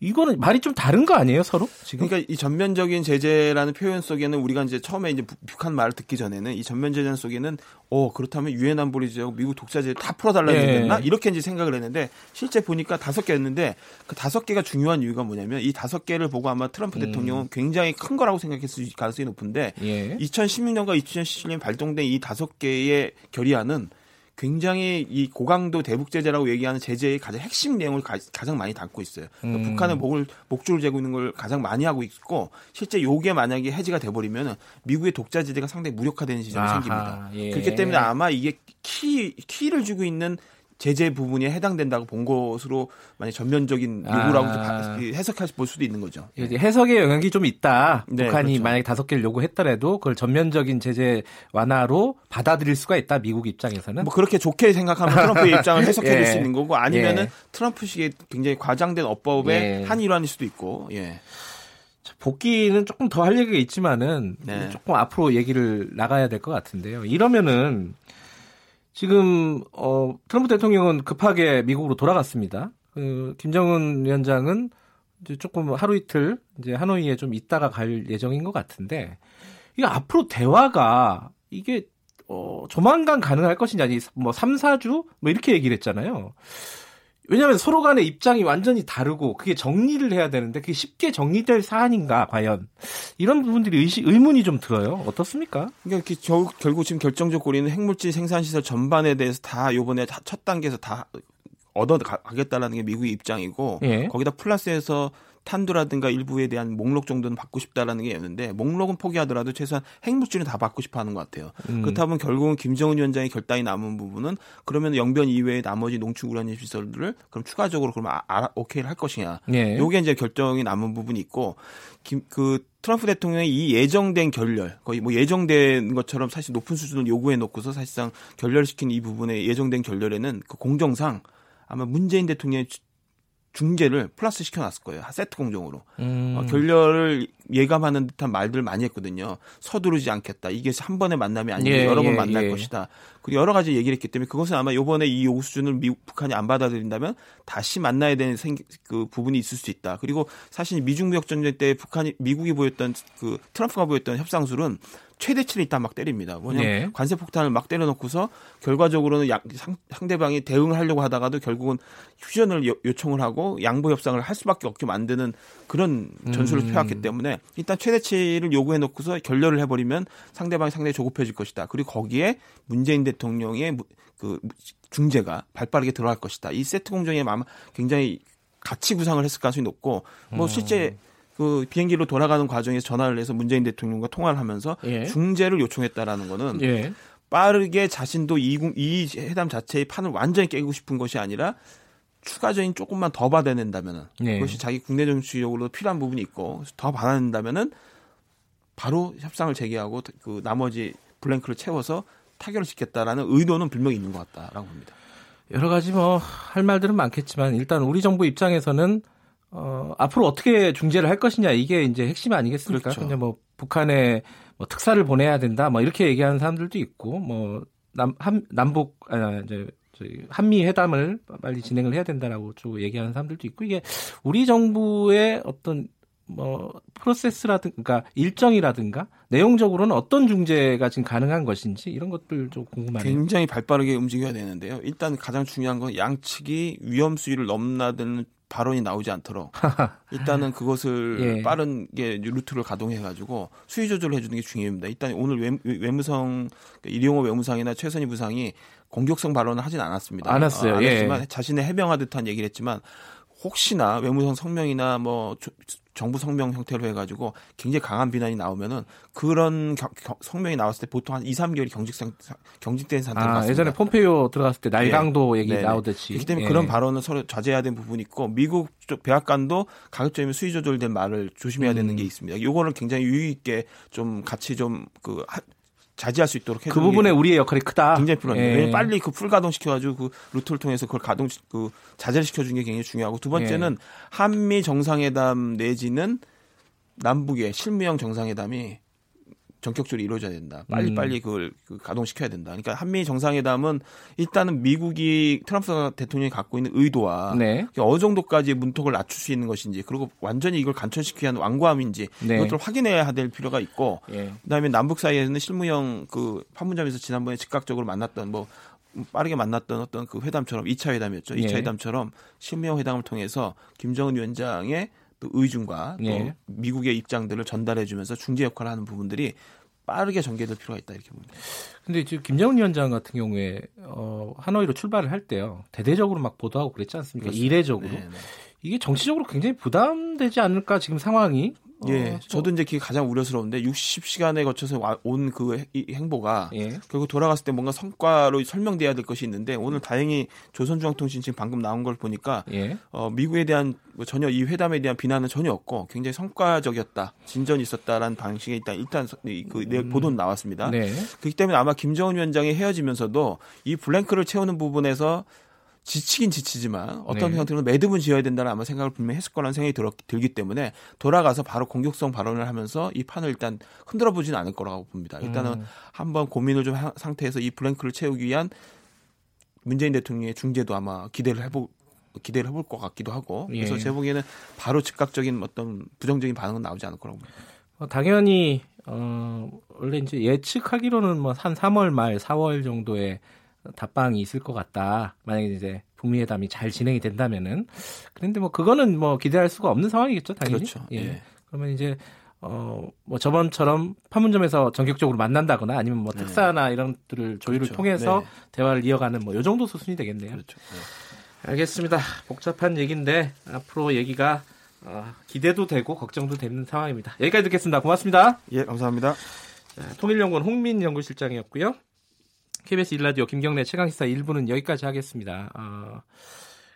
이거는 말이 좀 다른 거 아니에요, 서로? 지금? 그러니까 이 전면적인 제재라는 표현 속에는 우리가 이제 처음에 이제 북한 말을 듣기 전에는 이 전면 제재 속에는 어 그렇다면 유엔 안보리 제하고 미국 독자제 다 풀어달라는 예. 얘기였나 이렇게 이제 생각을 했는데 실제 보니까 다섯 개였는데 그 다섯 개가 중요한 이유가 뭐냐면 이 다섯 개를 보고 아마 트럼프 음. 대통령은 굉장히 큰 거라고 생각했을 가능성이 높은데 예. 2016년과 2017년 발동된 이 다섯 개의 결의안은 굉장히 이 고강도 대북 제재라고 얘기하는 제재의 가장 핵심 내용을 가, 장 많이 담고 있어요. 그러니까 음. 북한은 목을 목줄을 재고 있는 걸 가장 많이 하고 있고 실제 요게 만약에 해지가 돼버리면 미국의 독자 제재가 상당히 무력화되는 지점이 아하, 생깁니다. 예. 그렇기 때문에 아마 이게 키 키를 주고 있는 제재 부분에 해당된다고 본 것으로 만약 전면적인 요구라고 아. 해석할 볼 수도 있는 거죠. 예. 해석의 영향이 좀 있다. 네, 북한이 그렇죠. 만약 다섯 개를 요구했더라도 그걸 전면적인 제재 완화로 받아들일 수가 있다. 미국 입장에서는. 뭐 그렇게 좋게 생각하면 트럼프의 입장을 해석해 줄수 예. 있는 거고 아니면은 예. 트럼프식의 굉장히 과장된 어법의 예. 한 일환일 수도 있고. 예. 복귀는 조금 더 할 얘기가 있지만은 네. 조금 앞으로 얘기를 나가야 될 것 같은데요. 이러면은 지금 어 트럼프 대통령은 급하게 미국으로 돌아갔습니다. 그 김정은 위원장은 이제 조금 하루 이틀 이제 하노이에 좀 있다가 갈 예정인 것 같은데 이게 앞으로 대화가 이게 어 조만간 가능할 것인지 아니 뭐 3, 4주 뭐 이렇게 얘기를 했잖아요. 왜냐하면 서로 간의 입장이 완전히 다르고 그게 정리를 해야 되는데 그게 쉽게 정리될 사안인가 과연 이런 부분들이 의시, 의문이 좀 들어요. 어떻습니까? 그러니까 겨, 결국 지금 결정적 고리는 핵물질 생산 시설 전반에 대해서 다 요번에 다첫 단계에서 다 얻어 가겠다라는 게 미국의 입장이고 예. 거기다 플러스해서 탄두라든가 일부에 대한 목록 정도는 받고 싶다라는 게 있는데 목록은 포기하더라도 최소한 핵물질은 다 받고 싶어 하는 것 같아요. 음. 그렇다 보면 결국은 김정은 위원장의 결단이 남은 부분은 그러면 영변 이외의 나머지 농축 우라늄 시설들을 그럼 추가적으로 그러면 아, 아, 오케이를 할 것이냐. 예. 요게 이제 결정이 남은 부분이 있고 김, 그 트럼프 대통령이 이 예정된 결렬 거의 뭐 예정된 것처럼 사실 높은 수준을 요구해 놓고서 사실상 결렬시킨 이 부분에 예정된 결렬에는 그 공정상 아마 문재인 대통령의 중재를 플러스 시켜놨을 거예요. 세트 공정으로. 음. 어, 결렬을 예감하는 듯한 말들 많이 했거든요. 서두르지 않겠다. 이게 한 번의 만남이 아니고 예, 여러 번 예, 만날 예. 것이다. 그리고 여러 가지 얘기를 했기 때문에 그것은 아마 요번에 이 요구 수준을 미국, 북한이 안 받아들인다면 다시 만나야 되는 생, 그 부분이 있을 수 있다. 그리고 사실 미중 무역 전쟁 때 북한이 미국이 보였던 그 트럼프가 보였던 협상술은 최대치를 일단 막 때립니다. 뭐냐면 네. 관세 폭탄을 막 때려놓고서 결과적으로는 양, 상, 상대방이 대응을 하려고 하다가도 결국은 휴전을 요, 청을 하고 양보 협상을 할 수밖에 없게 만드는 그런 전술을 음. 펴왔기 때문에 일단 최대치를 요구해 놓고서 결렬을 해버리면 상대방이 상당히 조급해질 것이다. 그리고 거기에 문재인 대 통령의 그 중재가 발빠르게 들어갈 것이다. 이 세트 공정에 아마 굉장히 가치 구상을 했을 가능성이 높고 뭐 음. 실제 그 비행기로 돌아가는 과정에서 전화를 해서 문재인 대통령과 통화를 하면서 예. 중재를 요청했다라는 거는 예. 빠르게 자신도 이, 이 회담 자체의 판을 완전히 깨고 싶은 것이 아니라 추가적인 조금만 더 받아낸다면은 예. 그것이 자기 국내 정치적으로 필요한 부분이 있고 더 받아낸다면은 바로 협상을 재개하고 그 나머지 블랭크를 채워서 타결을 시켰다라는 의도는 분명히 있는 것 같다라고 봅니다. 여러 가지 뭐 할 말들은 많겠지만 일단 우리 정부 입장에서는 어, 앞으로 어떻게 중재를 할 것이냐 이게 이제 핵심 아니겠습니까? 그렇죠. 뭐 북한에 뭐 특사를 보내야 된다 뭐 이렇게 얘기하는 사람들도 있고 뭐 남, 한, 남북 아 이제 한미 회담을 빨리 진행을 해야 된다라고 좀 얘기하는 사람들도 있고 이게 우리 정부의 어떤 뭐 프로세스라든가 그러니까 일정이라든가 내용적으로는 어떤 중재가 지금 가능한 것인지 이런 것들 좀 궁금하네요. 굉장히 발빠르게 움직여야 되는데요. 일단 가장 중요한 건 양측이 위험 수위를 넘나드는 발언이 나오지 않도록 일단은 그것을 예. 빠른 게 루트를 가동해 가지고 수위 조절을 해주는 게 중요합니다. 일단 오늘 외, 무성 그러니까 이용호 외무상이나 최선희 부상이 공격성 발언을 하진 않았습니다. 않았어요. 어, 안 했지만 예. 자신의 해명하듯한 얘기를 했지만 혹시나 외무성 성명이나 뭐 정부 성명 형태로 해가지고 굉장히 강한 비난이 나오면은 그런 겨, 겨, 성명이 나왔을 때 보통 한 2, 3개월이 경직상 경직된 상태로 아, 예전에 폼페이오 들어갔을 때 날강도 네. 얘기 네 나오듯이 그렇기 때문에 예. 그런 발언은 서로 자제해야 되는 부분이 있고 미국 쪽 백악관도 가급적이면 수위 조절된 말을 조심해야 되는 음. 게 있습니다. 요거는 굉장히 유의 있게 좀 같이 좀그 자제할 수 있도록 해그 부분에 우리의 역할이 크다. 굉장히 필요합니다. 예. 빨리 그 풀 가동 시켜가지고 그 루트를 통해서 그걸 가동 그 자제를 시켜주는 게 굉장히 중요하고 두 번째는 예. 한미 정상회담 내지는 남북의 실무형 정상회담이 전격적으로 이루어져야 된다. 빨리 음. 빨리 그걸 그 가동시켜야 된다. 그러니까 한미 정상회담은 일단은 미국이 트럼프 대통령이 갖고 있는 의도와 네. 어느 정도까지 문턱을 낮출 수 있는 것인지 그리고 완전히 이걸 간천시키기 위한 완고함인지 네. 이것들을 확인해야 될 필요가 있고 예. 그다음에 남북 사이에는 실무형 그 판문점에서 지난번에 즉각적으로 만났던 뭐 빠르게 만났던 어떤 그 회담처럼 2차 회담이었죠. 2차 예. 회담처럼 실무형 회담을 통해서 김정은 위원장의 또 의중과 또 예. 미국의 입장들을 전달해주면서 중재 역할을 하는 부분들이 빠르게 전개될 필요가 있다 이렇게 봅니다. 근데 지금 김정은 위원장 같은 경우에 어, 하노이로 출발을 할 때요 대대적으로 막 보도하고 그랬지 않습니까? 그렇습니다. 이례적으로 네, 네. 이게 정치적으로 굉장히 부담되지 않을까 지금 상황이 예, 어, 저도 이제 그게 가장 우려스러운데 60시간에 거쳐서 온 그 행보가 예. 결국 돌아갔을 때 뭔가 성과로 설명돼야 될 것이 있는데 오늘 다행히 조선중앙통신 지금 방금 나온 걸 보니까 예. 어, 미국에 대한 뭐 전혀 이 회담에 대한 비난은 전혀 없고 굉장히 성과적이었다, 진전이 있었다라는 방식에 일단 일단 그 음. 보도는 나왔습니다. 네. 그렇기 때문에 아마 김정은 위원장이 헤어지면서도 이 블랭크를 채우는 부분에서 지치긴 지치지만 어떤 네. 형태로 매듭은 지어야 된다는 아마 생각을 분명히 했을 거라는 생각이 들, 들기 때문에 돌아가서 바로 공격성 발언을 하면서 이 판을 일단 흔들어 보지는 않을 거라고 봅니다. 일단은 음. 한번 고민을 좀한 상태에서 이 블랭크를 채우기 위한 문재인 대통령의 중재도 아마 기대를 해보 기대를 해볼 것 같기도 하고 그래서 예. 제 보기에는 바로 즉각적인 어떤 부정적인 반응은 나오지 않을 거라고 봅니다. 어, 당연히 어, 원래 이제 예측하기로는 뭐 한 3월 말 4월 정도에 답방이 있을 것 같다. 만약에 이제 북미 회담이 잘 진행이 된다면은 그런데 뭐 그거는 뭐 기대할 수가 없는 상황이겠죠, 당연히. 그렇죠. 예. 예. 그러면 이제 어, 뭐 저번처럼 판문점에서 전격적으로 만난다거나 아니면 뭐 네. 특사나 이런 것들을 조율을 그렇죠. 통해서 네. 대화를 이어가는 뭐 요 정도 수순이 되겠네요. 그렇죠. 네. 알겠습니다. 복잡한 얘기인데 앞으로 얘기가 어, 기대도 되고 걱정도 되는 상황입니다. 여기까지 듣겠습니다. 고맙습니다. 예, 감사합니다. 자, 통일연구원 홍민 연구실장이었고요. KBS 일라디오 김경래 최강시사 1부는 여기까지 하겠습니다. 어,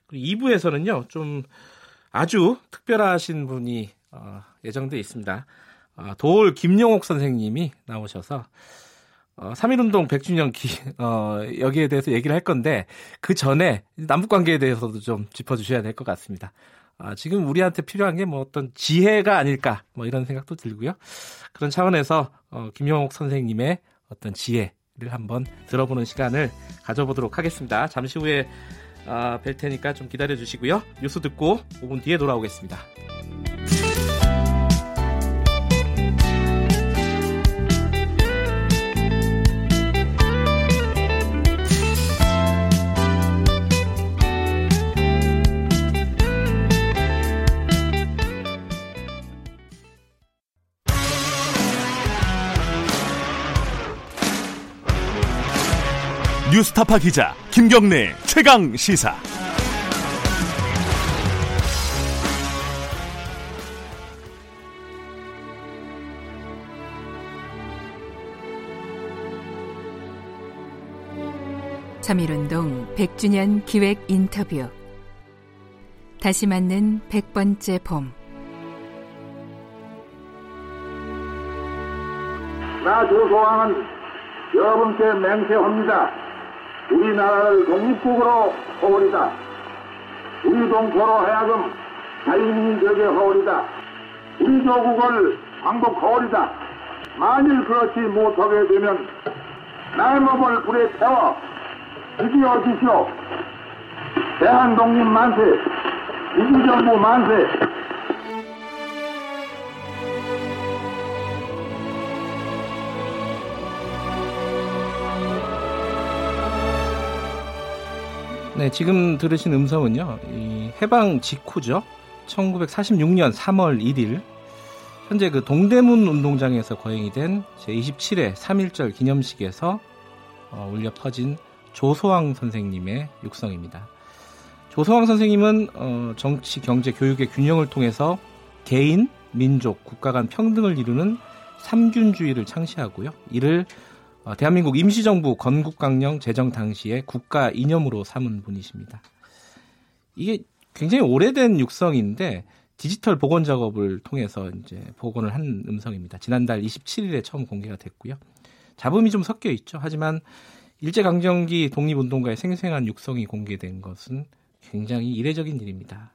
그리고 2부에서는요, 좀 아주 특별하신 분이 어, 예정돼 있습니다. 어, 도올 김용옥 선생님이 나오셔서 어, 3.1운동 100주년 기, 어, 여기에 대해서 얘기를 할 건데, 그 전에 남북관계에 대해서도 좀 짚어주셔야 될 것 같습니다. 아, 지금 우리한테 필요한 게 뭐 어떤 지혜가 아닐까, 뭐 이런 생각도 들고요. 그런 차원에서, 어, 김용옥 선생님의 어떤 지혜, 를 한번 들어보는 시간을 가져보도록 하겠습니다. 잠시 후에 아, 뵐 테니까 좀 기다려 주시고요. 뉴스 듣고 5분 뒤에 돌아오겠습니다. 뉴스타파 기자 김경래 최강 시사. 참일운동 100주년 기획 인터뷰. 다시 맞는 100번째 봄. 나 조소왕은 여러분께 맹세합니다. 우리나라를 독립국으로 허오리다. 우리 동포로 하여금 자유민이 되게 허오리다. 우리 조국을 광복허오리다. 만일 그렇지 못하게 되면 나의 몸을 불에 태워 죽여 주시오. 대한독립 만세, 민주정부 만세, 네, 지금 들으신 음성은요. 이 해방 직후죠. 1946년 3월 1일 현재 그 동대문 운동장에서 거행이 된 제27회 3.1절 기념식에서 어, 울려 퍼진 조소왕 선생님의 육성입니다. 조소왕 선생님은 어, 정치, 경제, 교육의 균형을 통해서 개인, 민족, 국가 간 평등을 이루는 삼균주의를 창시하고요. 이를 어, 대한민국 임시정부 건국강령 제정 당시에 국가 이념으로 삼은 분이십니다. 이게 굉장히 오래된 육성인데 디지털 복원 작업을 통해서 이제 복원을 한 음성입니다. 지난달 27일에 처음 공개가 됐고요. 잡음이 좀 섞여 있죠. 하지만 일제 강점기 독립운동가의 생생한 육성이 공개된 것은 굉장히 이례적인 일입니다.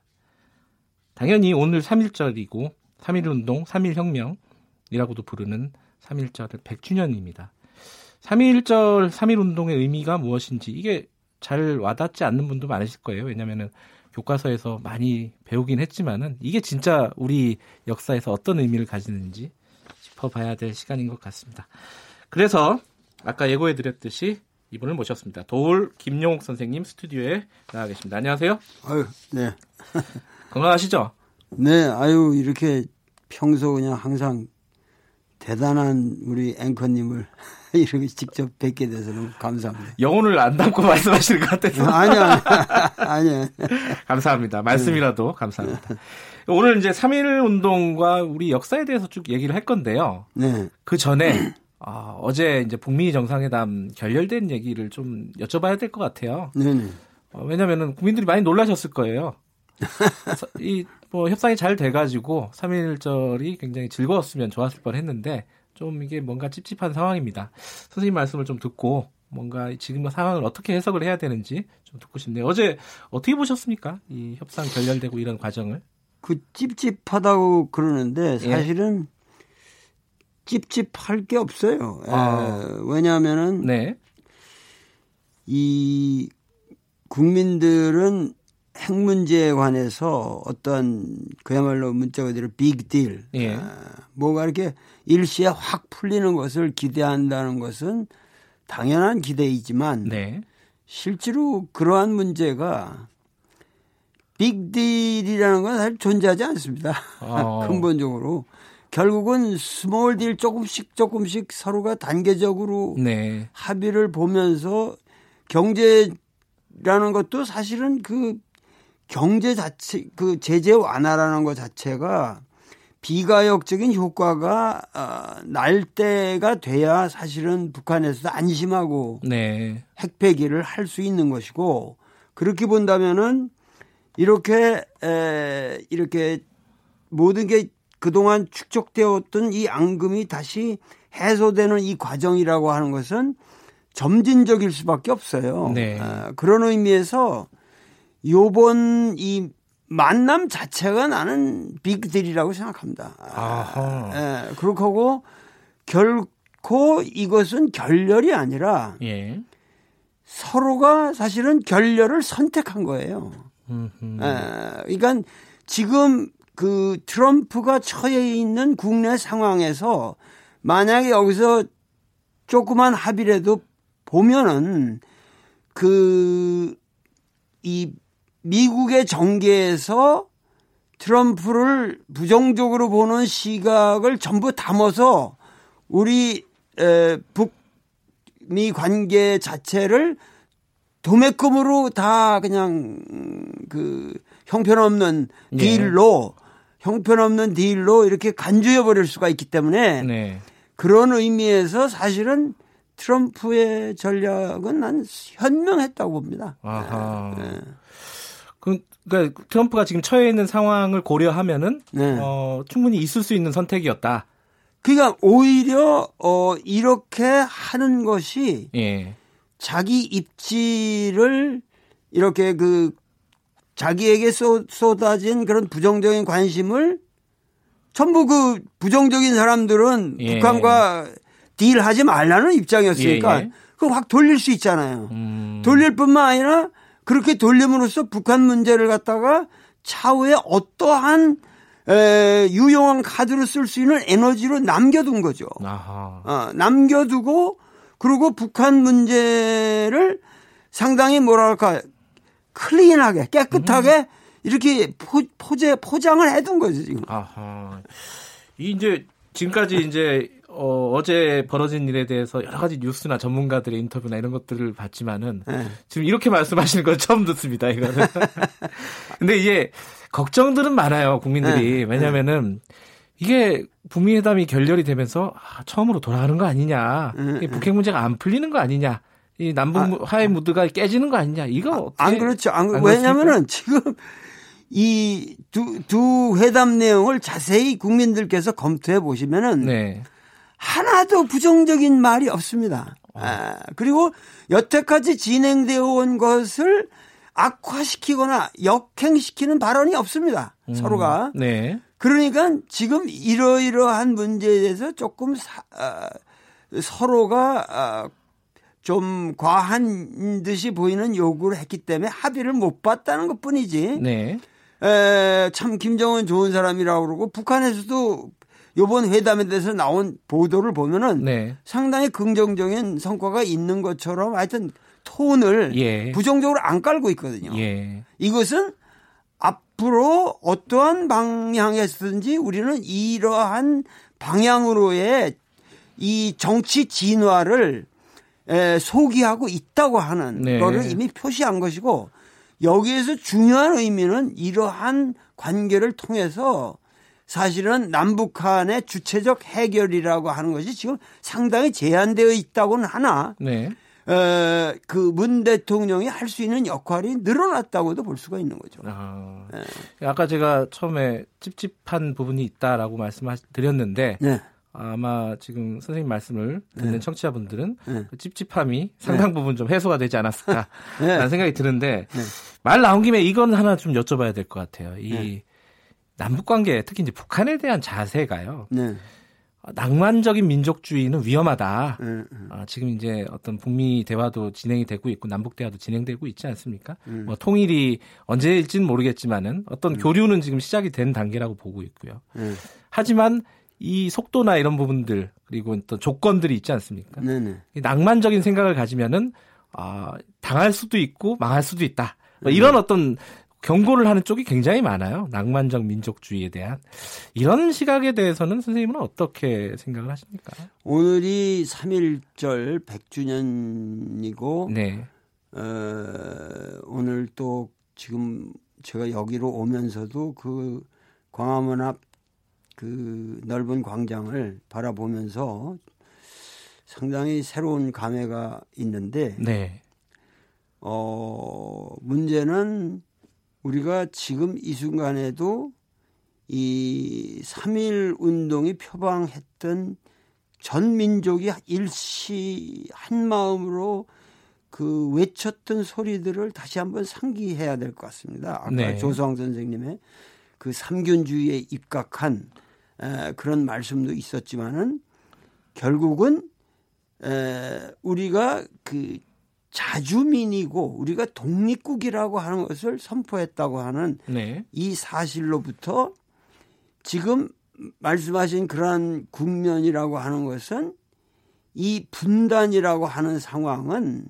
당연히 오늘 3.1절이고 3.1운동, 3.1혁명이라고도 부르는 3.1절은 100주년입니다. 3.1절, 3.1운동의 의미가 무엇인지 이게 잘 와닿지 않는 분도 많으실 거예요. 왜냐하면 교과서에서 많이 배우긴 했지만은 이게 진짜 우리 역사에서 어떤 의미를 가지는지 짚어봐야 될 시간인 것 같습니다. 그래서 아까 예고해드렸듯이 이분을 모셨습니다. 도울 김용옥 선생님 스튜디오에 나와 계십니다. 안녕하세요. 아유, 네. 건강하시죠? 네, 아유 이렇게 평소 그냥 항상 대단한 우리 앵커님을 이렇게 직접 뵙게 돼서 너무 감사합니다. 영혼을 안 담고 말씀하시는 것 같아서. 아니야, 아니야. 감사합니다. 말씀이라도 네. 감사합니다. 오늘 이제 3.1 운동과 우리 역사에 대해서 쭉 얘기를 할 건데요. 네. 그 전에 아, 어제 이제 북미 정상회담 결렬된 얘기를 좀 여쭤봐야 될 것 같아요. 네. 어, 왜냐면은 국민들이 많이 놀라셨을 거예요. 이 뭐 협상이 잘 돼가지고 3.1절이 굉장히 즐거웠으면 좋았을 뻔 했는데 좀 이게 뭔가 찝찝한 상황입니다. 선생님 말씀을 좀 듣고 뭔가 지금 상황을 어떻게 해석을 해야 되는지 좀 듣고 싶네요. 어제 어떻게 보셨습니까? 이 협상 결렬되고 이런 과정을? 그 찝찝하다고 그러는데 예. 사실은 예. 찝찝할 게 없어요. 아. 에, 왜냐하면은 네. 이 국민들은 핵 문제에 관해서 어떤 그야말로 문자 그대로 빅딜 예. 아, 뭐가 이렇게 일시에 확 풀리는 것을 기대한다는 것은 당연한 기대이지만 네. 실제로 그러한 문제가 빅딜이라는 건 사실 존재하지 않습니다. 어. 근본적으로 결국은 스몰 딜 조금씩 조금씩 서로가 단계적으로 네. 합의를 보면서 경제라는 것도 사실은 그 경제 자체 그 제재 완화라는 것 자체가 비가역적인 효과가 어, 날 때가 돼야 사실은 북한에서도 안심하고 네. 핵폐기를 할 수 있는 것이고 그렇게 본다면은 이렇게 에, 이렇게 모든 게 그동안 축적되었던 이 앙금이 다시 해소되는 이 과정이라고 하는 것은 점진적일 수밖에 없어요. 네. 아, 그런 의미에서 요번 이 만남 자체가 나는 빅딜이라고 생각합니다. 아하. 예, 그렇고 하고 결코 이것은 결렬이 아니라 예. 서로가 사실은 결렬을 선택한 거예요. 예, 그러니까 지금 그 트럼프가 처해 있는 국내 상황에서 만약에 여기서 조그만 합의라도 보면은 그 이 미국의 정계에서 트럼프를 부정적으로 보는 시각을 전부 담아서 우리 에, 북미 관계 자체를 도매금으로 다 그냥 그 형편없는 네. 딜로 형편없는 딜로 이렇게 간주해 버릴 수가 있기 때문에 네. 그런 의미에서 사실은 트럼프의 전략은 난 현명했다고 봅니다. 아하. 네. 그, 그러니까 트럼프가 지금 처해 있는 상황을 고려하면은 네. 어, 충분히 있을 수 있는 선택이었다. 그러니까 오히려 어, 이렇게 하는 것이 예. 자기 입지를 이렇게 그 자기에게 쏟아진 그런 부정적인 관심을 전부 그 부정적인 사람들은 예. 북한과 딜하지 말라는 입장이었으니까 예. 예. 그걸 확 돌릴 수 있잖아요. 음. 돌릴 뿐만 아니라 그렇게 돌림으로써 북한 문제를 갖다가 차후에 어떠한 에, 유용한 카드로 쓸 수 있는 에너지로 남겨둔 거죠. 어, 남겨두고 그리고 북한 문제를 상당히 뭐랄까 클린하게 깨끗하게 음. 이렇게 포, 포제 포장을 해둔 거죠 지금. 아하. 이 이제 지금까지 이제 어, 어제 벌어진 일에 대해서 여러 가지 뉴스나 전문가들의 인터뷰나 이런 것들을 봤지만은 네. 지금 이렇게 말씀하시는 건 처음 듣습니다. 이거는. 근데 이제 걱정들은 많아요 국민들이 네. 왜냐면은 이게 북미 회담이 결렬이 되면서 아, 처음으로 돌아가는 거 아니냐. 음, 음. 북핵 문제가 안 풀리는 거 아니냐. 이 남북 아, 화해 무드가 깨지는 거 아니냐. 이거 아, 안 그렇죠. 안, 안 왜냐면은 지금 이두두 회담 내용을 자세히 국민들께서 검토해 보시면은 네. 하나도 부정적인 말이 없습니다. 어. 아, 그리고 여태까지 진행되어 온 것을 악화시키거나 역행시키는 발언이 없습니다. 음, 서로가. 네. 그러니까 지금 이러이러한 문제에 대해서 조금 사, 어, 서로가 어, 좀 과한 듯이 보이는 요구를 했기 때문에 합의를 못 봤다는 것 뿐이지. 네. 에, 참 김정은 좋은 사람이라고 그러고 북한에서도 요번 회담에 대해서 나온 보도를 보면은 네. 상당히 긍정적인 성과가 있는 것처럼 하여튼 톤을 예. 부정적으로 안 깔고 있거든요. 예. 이것은 앞으로 어떠한 방향에서든지 우리는 이러한 방향으로의 이 정치 진화를 에, 소기하고 있다고 하는 네. 거를 이미 표시한 것이고 여기에서 중요한 의미는 이러한 관계를 통해서 사실은 남북한의 주체적 해결이라고 하는 것이 지금 상당히 제한되어 있다고는 하나 네. 어, 그문 대통령이 할 수 있는 역할이 늘어났다고도 볼 수가 있는 거죠. 아, 네. 까 제가 처음에 찝찝한 부분이 있다라고 말씀드렸는데 네. 아마 지금 선생님 말씀을 듣는 네. 청취자분들은 네. 그 찝찝함이 상당 네. 부분 좀 해소가 되지 않았을까라는 네. 생각이 드는데 네. 말 나온 김에 이건 하나 좀 여쭤봐야 될 것 같아요. 이 남북 관계 특히 이제 북한에 대한 자세가요. 낭만적인 민족주의는 위험하다. 음, 음. 아, 지금 이제 어떤 북미 대화도 진행이 되고 있고 남북 대화도 진행되고 있지 않습니까? 음. 뭐 통일이 언제일지는 모르겠지만은 어떤 음. 교류는 지금 시작이 된 단계라고 보고 있고요. 하지만 이 속도나 이런 부분들 그리고 또 조건들이 있지 않습니까? 네네. 낭만적인 생각을 가지면은 아, 당할 수도 있고 망할 수도 있다. 뭐 이런 음. 어떤 경고를 하는 쪽이 굉장히 많아요. 낭만적 민족주의에 대한 이런 시각에 대해서는 선생님은 어떻게 생각을 하십니까? 오늘이 3.1절 100주년이고 네. 어, 오늘 또 지금 제가 여기로 오면서도 그 광화문 앞 그 넓은 광장을 바라보면서 상당히 새로운 감회가 있는데 네. 어, 문제는 우리가 지금 이 순간에도 이3.1 운동이 표방했던 전 민족이 일시 한 마음으로 그 외쳤던 소리들을 다시 한번 상기해야 될 것 같습니다. 아까 네. 조성황 선생님의 그 삼균주의에 입각한 에, 그런 말씀도 있었지만은 결국은 에, 우리가 그 자주민이고 우리가 독립국이라고 하는 것을 선포했다고 하는 네. 이 사실로부터 지금 말씀하신 그러한 국면이라고 하는 것은 이 분단이라고 하는 상황은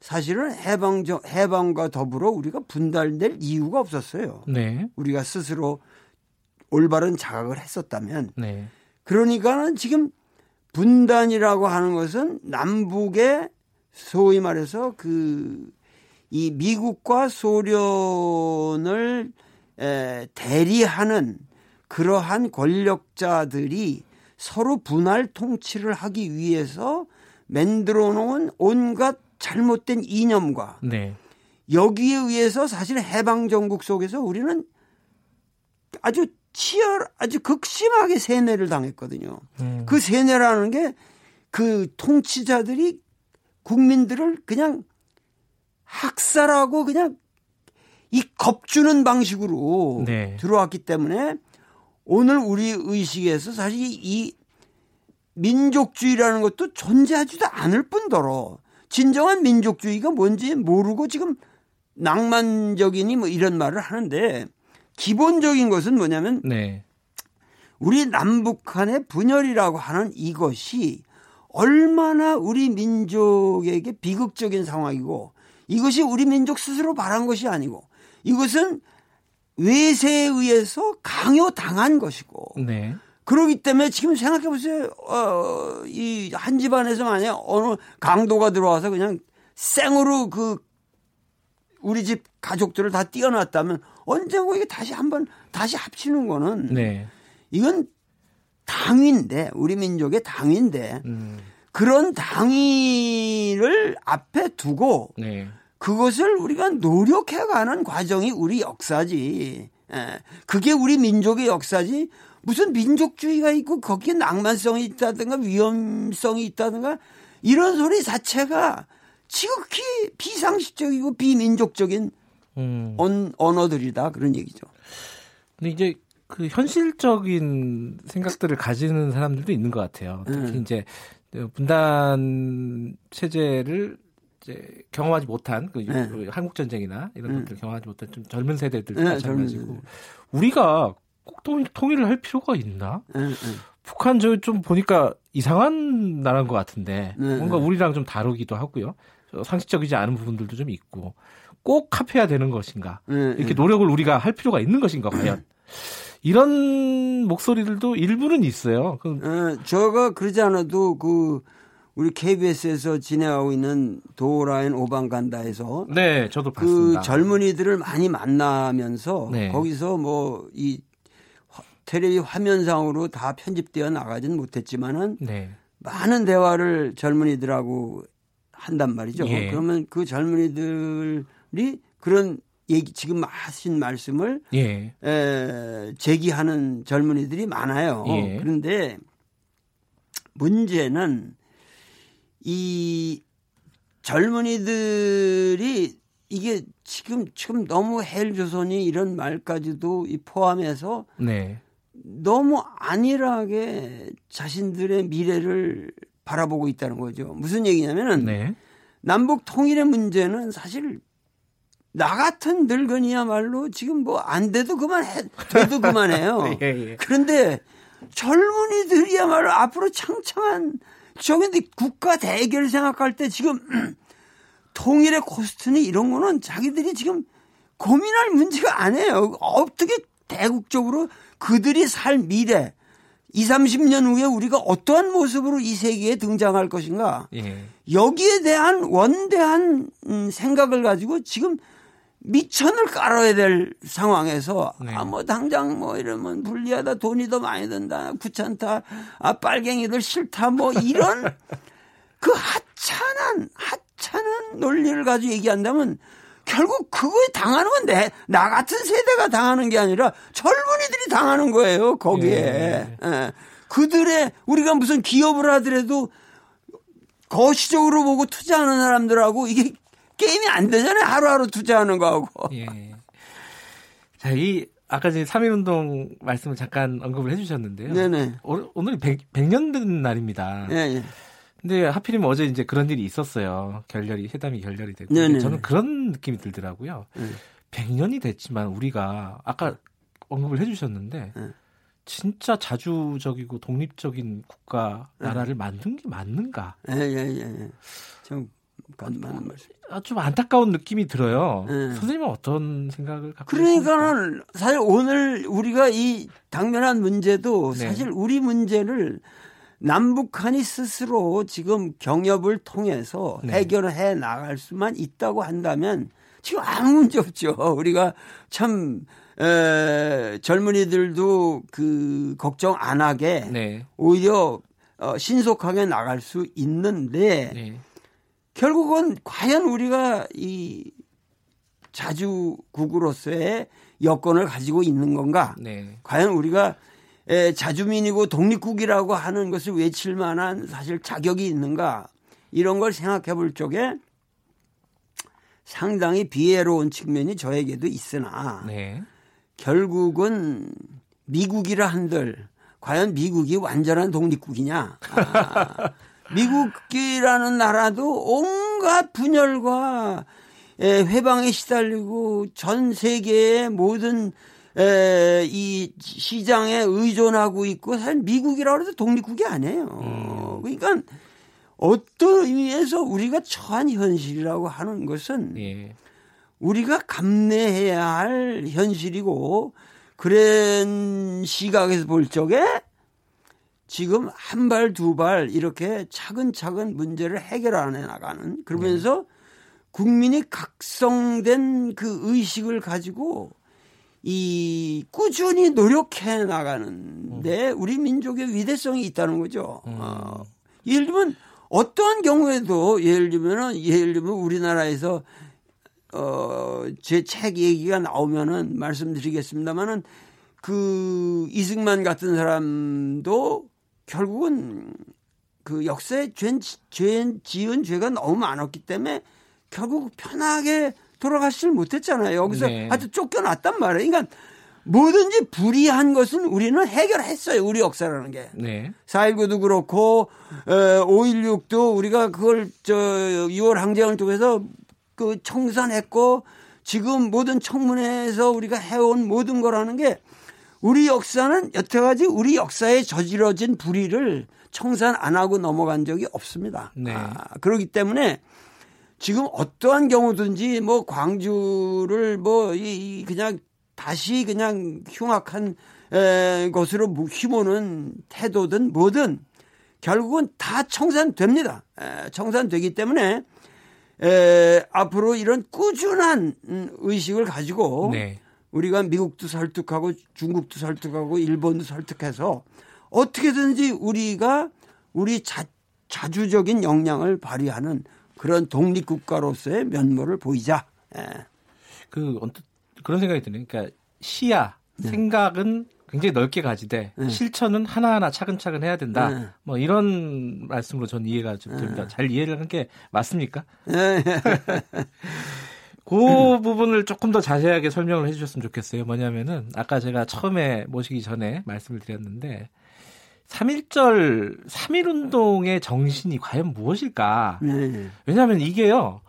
사실은 해방 해방과 더불어 우리가 분단될 이유가 없었어요. 네. 우리가 스스로 올바른 자각을 했었다면. 네. 그러니까는 지금 분단이라고 하는 것은 남북의 소위 말해서 그 이 미국과 소련을 에, 대리하는 그러한 권력자들이 서로 분할 통치를 하기 위해서 만들어 놓은 온갖 잘못된 이념과 네. 여기에 의해서 사실 해방 정국 속에서 우리는 아주 치열 아주 극심하게 세뇌를 당했거든요. 음. 그 세뇌라는 게 그 통치자들이 국민들을 그냥 학살하고 그냥 이 겁주는 방식으로 네. 들어왔기 때문에 오늘 우리 의식에서 사실 이 민족주의라는 것도 존재하지도 않을 뿐더러 진정한 민족주의가 뭔지 모르고 지금 낭만적이니 뭐 이런 말을 하는데 기본적인 것은 뭐냐면 네. 우리 남북한의 분열이라고 하는 이것이 얼마나 우리 민족에게 비극적인 상황이고 이것이 우리 민족 스스로 바란 것이 아니고 이것은 외세에 의해서 강요당한 것이고 네. 그러기 때문에 지금 생각해 보세요. 어, 이 한 집안에서 만약 어느 강도가 들어와서 그냥 생으로 그 우리 집 가족들을 다 띄어놨다면 언젠가 이게 다시 한번 다시 합치는 거는 네. 이건 당위인데 우리 민족의 당위인데 음. 그런 당위를 앞에 두고 네. 그것을 우리가 노력해가는 과정이 우리 역사지. 예. 그게 우리 민족의 역사지. 무슨 민족주의가 있고 거기에 낭만성이 있다든가 위험성이 있다든가 이런 소리 자체가 지극히 비상식적이고 비민족적인 음. 언, 언어들이다 그런 얘기죠. 근데 이제 그 현실적인 생각들을 가지는 사람들도 있는 것 같아요. 특히 음. 이제 분단 체제를 이제 경험하지 못한 그 네. 한국 전쟁이나 이런 음. 것들 경험하지 못한 좀 젊은 세대들 네, 마찬가지고 우리가 꼭 통일, 통일을 할 필요가 있나? 네, 네. 북한 저 좀 보니까 이상한 나라인 것 같은데 네, 뭔가 네. 우리랑 좀 다르기도 하고요. 상식적이지 않은 부분들도 좀 있고 꼭 합해야 되는 것인가? 이렇게 노력을 우리가 할 필요가 있는 것인가 과연? 이런 목소리들도 일부는 있어요. 그... 어, 저가 그러지 않아도 그 우리 KBS에서 진행하고 있는 도라인 오방간다에서 네, 저도 그 봤습니다. 그 젊은이들을 많이 만나면서 네. 거기서 뭐이 텔레비 화면상으로 다 편집되어 나가진 못했지만은 네. 많은 대화를 젊은이들하고 한단 말이죠. 예. 그러면 그 젊은이들이 그런 얘기 지금 하신 말씀을 예. 에, 제기하는 젊은이들이 많아요. 예. 그런데 문제는 이 젊은이들이 이게 지금 지금 너무 헬조선이 이런 말까지도 포함해서 네. 너무 안일하게 자신들의 미래를 바라보고 있다는 거죠. 무슨 얘기냐면은 네. 남북 통일의 문제는 사실 나 같은 늙은이야말로 지금 뭐 안 돼도 그만해, 돼도 그만해요. 예, 예. 그런데 젊은이들이야말로 앞으로 창창한 저근데 국가 대결 생각할 때 지금 통일의 코스트니 이런 거는 자기들이 지금 고민할 문제가 아니에요. 어떻게 대국적으로 그들이 살 미래 2, 30년 후에 우리가 어떠한 모습으로 이 세계에 등장할 것인가. 예. 여기에 대한 원대한 음, 생각을 가지고 지금 미천을 깔아야 될 상황에서 네. 아뭐 당장 뭐 이러면 불리하다 돈이 더 많이 든다 귀찮다 아 빨갱이들 싫다 뭐 이런 그 하찮은 하찮은 논리를 가지고 얘기한다면 결국 그거에 당하는 건데 나 같은 세대가 당하는 게 아니라 젊은이들이 당하는 거예요 거기에 예. 예. 그들의 우리가 무슨 기업을 하더라도 거시적으로 보고 투자하는 사람들하고 이게 게임이 안 되잖아요. 하루하루 투자하는 거하고. 예. 자, 이 아까 전에 3.1 운동 말씀을 잠깐 언급을 해주셨는데요. 네네. 오늘 100, 100년 된 날입니다. 예, 예. 근데 하필이면 어제 이제 그런 일이 있었어요. 결렬이, 회담이 결렬이 됐고. 네네. 저는 그런 느낌이 들더라고요. 네. 100년이 됐지만 우리가 아까 언급을 해주셨는데 네. 진짜 자주적이고 독립적인 국가, 나라를 네. 만든 게 맞는가? 예, 예, 예. 좀 맞는 말씀. 아, 좀 안타까운 느낌이 들어요. 네. 선생님은 어떤 생각을 갖고 그러니까는 사실 오늘 우리가 이 당면한 문제도 네. 사실 우리 문제를 남북한이 스스로 지금 경협을 통해서 네. 해결을 해 나갈 수만 있다고 한다면 지금 아무 문제 없죠. 우리가 참 에, 젊은이들도 그 걱정 안 하게 네. 오히려 어, 신속하게 나갈 수 있는데 네. 결국은 과연 우리가 이 자주국으로서의 여건을 가지고 있는 건가? 네. 과연 우리가 자주민이고 독립국이라고 하는 것을 외칠 만한 사실 자격이 있는가? 이런 걸 생각해 볼 적에 상당히 비애로운 측면이 저에게도 있으나 네. 결국은 미국이라 한들 과연 미국이 완전한 독립국이냐? 아, 미국이라는 나라도 온갖 분열과 회방에 시달리고 전 세계의 모든 이 시장에 의존하고 있고 사실 미국이라고 해도 독립국이 아니에요. 음. 그러니까 어떤 의미에서 우리가 처한 현실이라고 하는 것은 예. 우리가 감내해야 할 현실이고 그런 시각에서 볼 적에 지금 한 발, 두 발 이렇게 차근차근 문제를 해결해 나가는 그러면서 네. 국민이 각성된 그 의식을 가지고 이 꾸준히 노력해 나가는데 우리 민족의 위대성이 있다는 거죠. 음. 어, 예를 들면 어떠한 경우에도 예를 들면은 예를 들면 우리나라에서 어, 제 책 얘기가 나오면은 말씀드리겠습니다만은 그 이승만 같은 사람도 결국은 그 역사에 죄, 죄 지은 죄가 너무 많았기 때문에 결국 편하게 돌아가시질 못했잖아요. 여기서 네. 아주 쫓겨났단 말이에요. 그러니까 뭐든지 불이한 것은 우리는 해결했어요. 우리 역사라는 게. 네. 4.19도 그렇고, 어, 5.16도 우리가 그걸 저 6월 항쟁을 통해서 그 청산했고, 지금 모든 청문회에서 우리가 해온 모든 거라는 게 우리 역사는 여태까지 우리 역사에 저지러진 불의를 청산 안 하고 넘어간 적이 없습니다. 네. 아, 그렇기 때문에 지금 어떠한 경우든지 뭐 광주를 뭐 이, 그냥 다시 그냥 흉악한 에, 것으로 휘모는 태도든 뭐든 결국은 다 청산됩니다. 에, 청산되기 때문에 에, 앞으로 이런 꾸준한 음, 의식을 가지고 네. 우리가 미국도 설득하고 중국도 설득하고 일본도 설득해서 어떻게든지 우리가 우리 자, 자주적인 역량을 발휘하는 그런 독립국가로서의 면모를 보이자. 예. 그 언뜻 그런 생각이 드네요. 그러니까 시야, 네. 생각은 굉장히 넓게 가지되 네. 실천은 하나하나 차근차근 해야 된다. 네. 뭐 이런 말씀으로 전 이해가 좀 됩니다. 네. 잘 이해를 한 게 맞습니까? 네. 그 부분을 조금 더 자세하게 설명을 해주셨으면 좋겠어요. 뭐냐면은 아까 제가 처음에 모시기 전에 말씀을 드렸는데 3.1절 3.1운동의 정신이 과연 무엇일까? 네. 왜냐하면 이게요.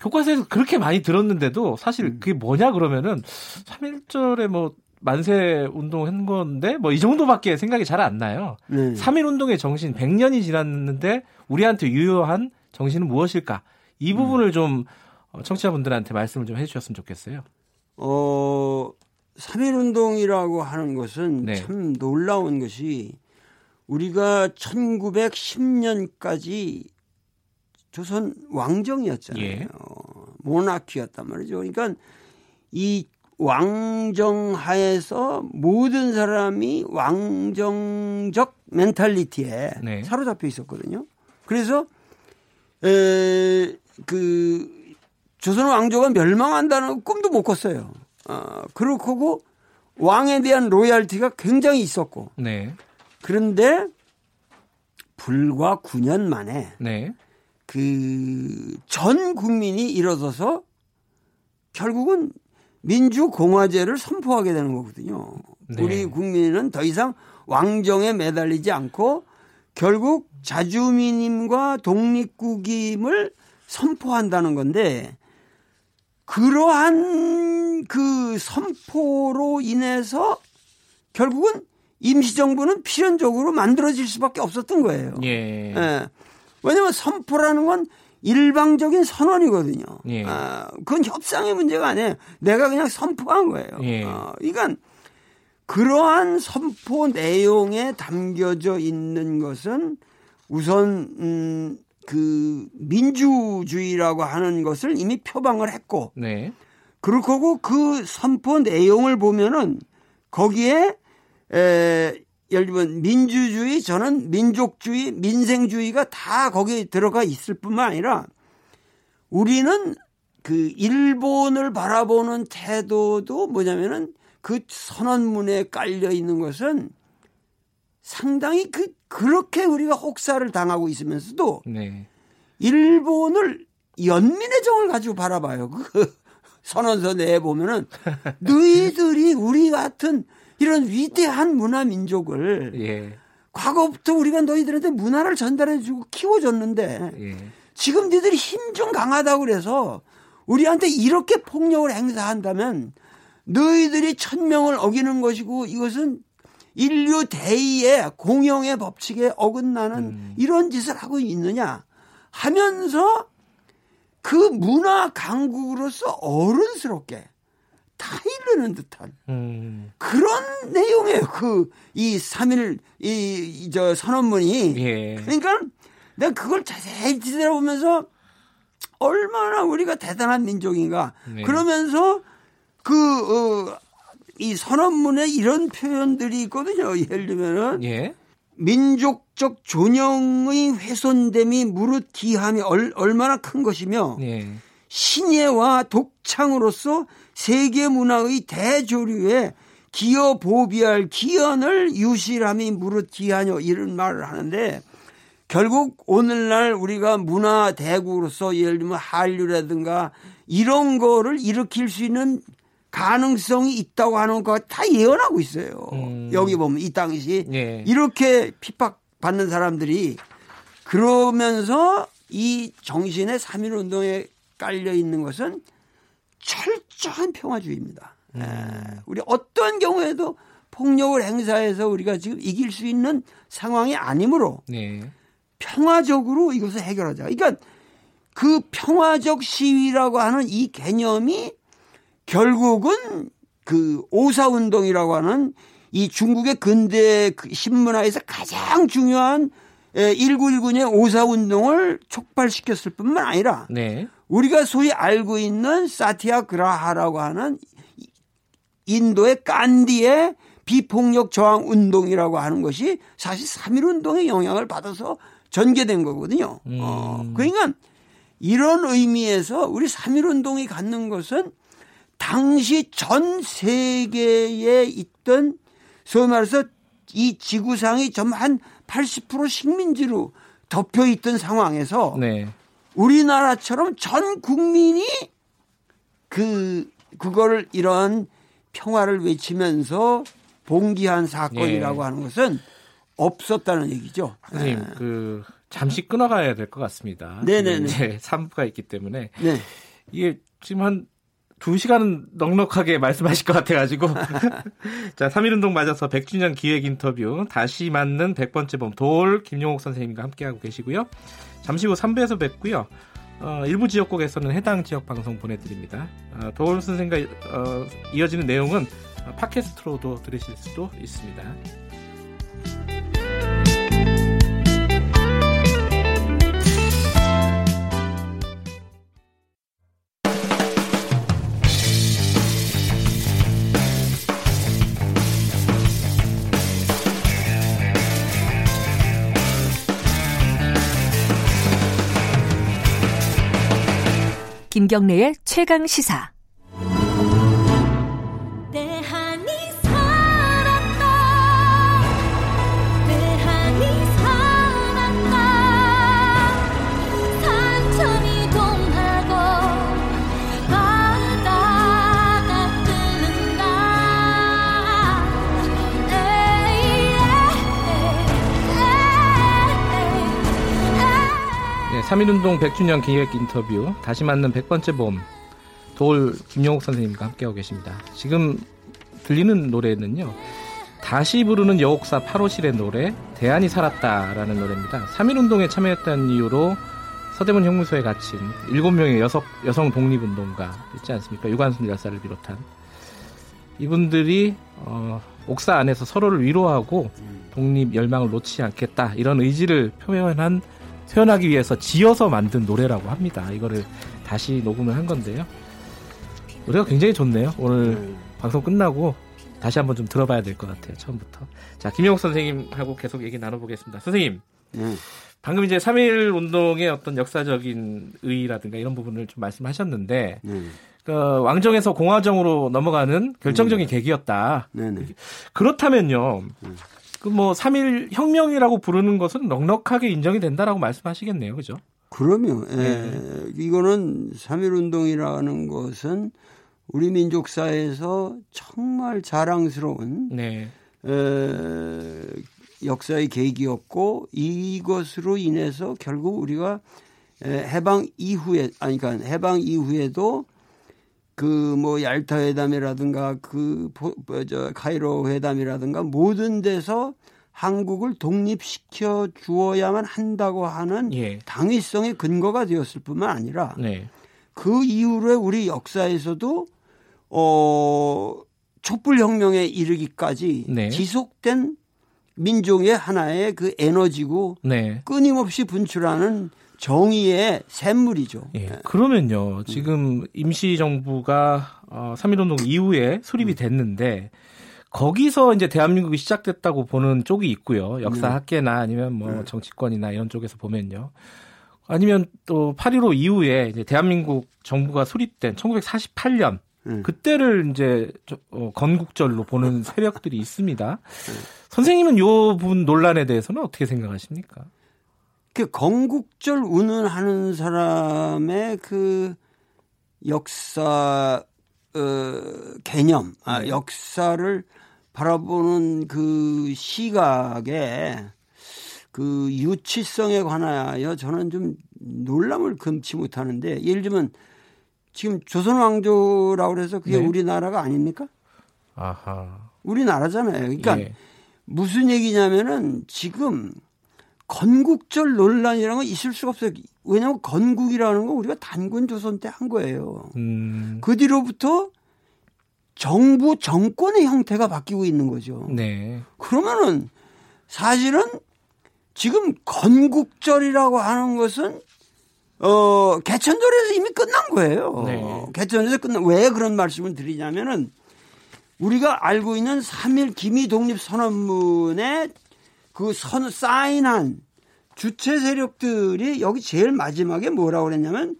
교과서에서 그렇게 많이 들었는데도 사실 음. 그게 뭐냐 그러면은 3.1절에 뭐 만세 운동 한 건데 뭐 이 정도밖에 생각이 잘 안 나요. 네. 3.1 운동의 정신 100년이 지났는데 우리한테 유효한 정신은 무엇일까? 이 음. 부분을 음. 좀 청취자분들한테 말씀을 좀 해주셨으면 좋겠어요. 어, 3.1 운동이라고 하는 것은 네. 참 놀라운 것이 우리가 1910년까지 조선 왕정이었잖아요. 예. 모나키였단 말이죠. 그러니까 이 왕정 하에서 모든 사람이 왕정적 멘탈리티에 네. 사로잡혀 있었거든요. 그래서 에, 그 조선 왕조가 멸망한다는 꿈도 못 꿨어요. 어, 그렇고 왕에 대한 로얄티가 굉장히 있었고 네. 그런데 불과 9년 만에 네. 그전 국민이 일어서서 결국은 민주공화제를 선포하게 되는 거거든요. 네. 우리 국민은 더 이상 왕정에 매달리지 않고 결국 자주민임과 독립국임을 선포한다는 건데 그러한 그 선포로 인해서 결국은 임시정부는 필연적으로 만들어질 수밖에 없었던 거예요. 예. 예. 왜냐하면 선포라는 건 일방적인 선언이거든요. 예. 아, 그건 협상의 문제가 아니에요. 내가 그냥 선포한 거예요. 예. 어, 그러니까 그러한 선포 내용에 담겨져 있는 것은 우선 음, 그 민주주의라고 하는 것을 이미 표방을 했고, 네. 그렇고 그 선포 내용을 보면은 거기에 에, 예를 들면 민주주의, 저는 민족주의, 민생주의가 다 거기에 들어가 있을 뿐만 아니라 우리는 그 일본을 바라보는 태도도 뭐냐면은 그 선언문에 깔려 있는 것은 상당히 그 그렇게 우리가 혹사를 당하고 있으면서도 네. 일본을 연민의 정을 가지고 바라봐요. 그 선언서 내에 보면은 너희들이 우리 같은 이런 위대한 문화 민족을 예. 과거부터 우리가 너희들한테 문화를 전달해주고 키워줬는데 예. 지금 너희들이 힘 좀 강하다고 그래서 우리한테 이렇게 폭력을 행사한다면 너희들이 천명을 어기는 것이고 이것은 인류 대의의 공영의 법칙에 어긋나는 음. 이런 짓을 하고 있느냐 하면서 그 문화 강국으로서 어른스럽게 타이르는 듯한 음. 그런 내용이에요. 그이 3일 이 저 선언문이 예. 그러니까 내가 그걸 자세히 뒤돌아보면서 얼마나 우리가 대단한 민족인가 네. 그러면서 그 어, 이 선언문에 이런 표현들이 있거든요. 예를 들면은 예. 민족적 존영의 훼손됨이 무릇 기함이 얼, 얼마나 큰 것이며 예. 신예와 독창으로서 세계 문화의 대조류에 기여 보비할 기연을 유실함이 무릇 기하뇨 이런 말을 하는데 결국 오늘날 우리가 문화 대국으로서 예를 들면 한류라든가 이런 거를 일으킬 수 있는 가능성이 있다고 하는 거 다 예언하고 있어요. 음. 여기 보면 이 당시 예. 이렇게 핍박받는 사람들이 그러면서 이 정신의 3.1 운동에 깔려 있는 것은 철저한 평화주의입니다. 음. 예. 우리 어떤 경우에도 폭력을 행사해서 우리가 지금 이길 수 있는 상황이 아니므로 네. 평화적으로 이것을 해결하자. 그러니까 그 평화적 시위라고 하는 이 개념이 결국은 그 오사운동이라고 하는 이 중국의 근대 그 신문화에서 가장 중요한 1919년의 오사운동을 촉발시켰을 뿐만 아니라 네. 우리가 소위 알고 있는 사티아그라하라고 하는 인도의 깐디의 비폭력 저항 운동이라고 하는 것이 사실 3.1 운동의 영향을 받아서 전개된 거거든요. 음. 어, 그러니까 이런 의미에서 우리 3.1 운동이 갖는 것은 당시 전 세계에 있던 소위 말해서 이 지구상이 좀 한 80% 식민지로 덮여 있던 상황에서 네. 우리나라처럼 전 국민이 그 그거를 이런 평화를 외치면서 봉기한 사건이라고 네. 하는 것은 없었다는 얘기죠. 선생님, 네. 그 잠시 끊어가야 될 것 같습니다. 네네네. 이제 3부가 있기 때문에 네. 이게 지금 한 2시간은 넉넉하게 말씀하실 것 같아가지고. 자, 3.1운동 맞아서 100주년 기획 인터뷰, 다시 맞는 100번째 범, 돌, 김용옥 선생님과 함께하고 계시고요. 잠시 후 3부에서 뵙고요. 어, 일부 지역국에서는 해당 지역 방송 보내드립니다. 어, 도울 선생과 어, 이어지는 내용은 팟캐스트로도 들으실 수도 있습니다. 김경래의 최강 시사. 3.1운동 100주년 기획 인터뷰 다시 맞는 100번째 봄 도울 김용욱 선생님과 함께하고 계십니다. 지금 들리는 노래는요. 다시 부르는 여옥사 8호실의 노래 대안이 살았다라는 노래입니다. 3.1운동에 참여했다는 이유로 서대문 형무소에 갇힌 7명의 여성, 여성 독립운동가 있지 않습니까? 유관순 열사를 비롯한 이분들이 어, 옥사 안에서 서로를 위로하고 독립 열망을 놓지 않겠다 이런 의지를 표현한 표현하기 위해서 지어서 만든 노래라고 합니다. 이거를 다시 녹음을 한 건데요. 노래가 굉장히 좋네요. 오늘 음. 방송 끝나고 다시 한번 좀 들어봐야 될 것 같아요. 처음부터. 자, 김영욱 선생님하고 계속 얘기 나눠보겠습니다. 선생님. 음. 방금 이제 3.1 운동의 어떤 역사적인 의의라든가 이런 부분을 좀 말씀하셨는데, 음. 그 왕정에서 공화정으로 넘어가는 결정적인 음. 계기였다. 네네. 그렇다면요. 음. 그뭐 3일 혁명이라고 부르는 것은 넉넉하게 인정이 된다라고 말씀하시겠네요. 그죠? 그러면 예. 네. 이거는 3일 운동이라는 것은 우리 민족사에서 정말 자랑스러운 네. 에, 역사의 계기였고 이것으로 인해서 결국 우리가 해방 이후에 아니 그러니까 해방 이후에도 그 뭐 얄타 회담이라든가 그저 카이로 회담이라든가 모든 데서 한국을 독립시켜 주어야만 한다고 하는 예. 당위성의 근거가 되었을 뿐만 아니라 네. 그 이후로 우리 역사에서도 어 촛불 혁명에 이르기까지 네. 지속된 민족의 하나의 그 에너지고 네. 끊임없이 분출하는 정의의 샘물이죠. 예. 그러면요. 지금 임시정부가 어, 3.1운동 이후에 수립이 됐는데 거기서 이제 대한민국이 시작됐다고 보는 쪽이 있고요. 역사 네. 학계나 아니면 뭐 네. 정치권이나 이런 쪽에서 보면요. 아니면 또 8.15 이후에 이제 대한민국 정부가 수립된 1948년 음. 그때를 이제 어, 건국절로 보는 세력들이 있습니다. 음. 선생님은 요 부분 논란에 대해서는 어떻게 생각하십니까? 그 건국절 운운하는 사람의 그 역사 어, 개념, 아, 네. 역사를 바라보는 그 시각에 그 유치성에 관하여 저는 좀 놀람을 금치 못하는데 예를 들면 지금 조선 왕조라고 해서 그게 네. 우리나라가 아닙니까? 아하. 우리나라잖아요. 그러니까 예. 무슨 얘기냐면은 지금 건국절 논란이라는 건 있을 수가 없어요. 왜냐하면 건국이라는 건 우리가 단군 조선 때 한 거예요. 음. 그 뒤로부터 정부 정권의 형태가 바뀌고 있는 거죠. 네. 그러면은 사실은 지금 건국절이라고 하는 것은 어 개천절에서 이미 끝난 거예요. 네. 개천절에서 끝난 왜 그런 말씀을 드리냐면은 우리가 알고 있는 3일 기미 독립 선언문에 그 선, 사인한 주체 세력들이 여기 제일 마지막에 뭐라고 그랬냐면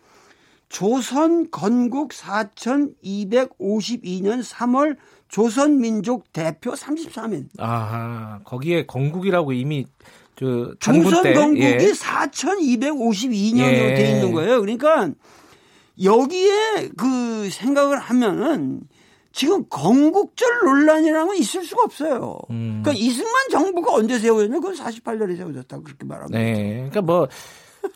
조선 건국 4252년 3월 조선민족 대표 33인. 아하, 거기에 건국이라고 이미 저 조선 건국이 예. 4252년으로 예. 돼 있는 거예요. 그러니까 여기에 그 생각을 하면은 지금 건국절 논란이라는 건 있을 수가 없어요. 음. 그러니까 이승만 정부가 언제 세워졌냐? 그건 48년에 세워졌다고 그렇게 말합니다. 네. 그러니까 뭐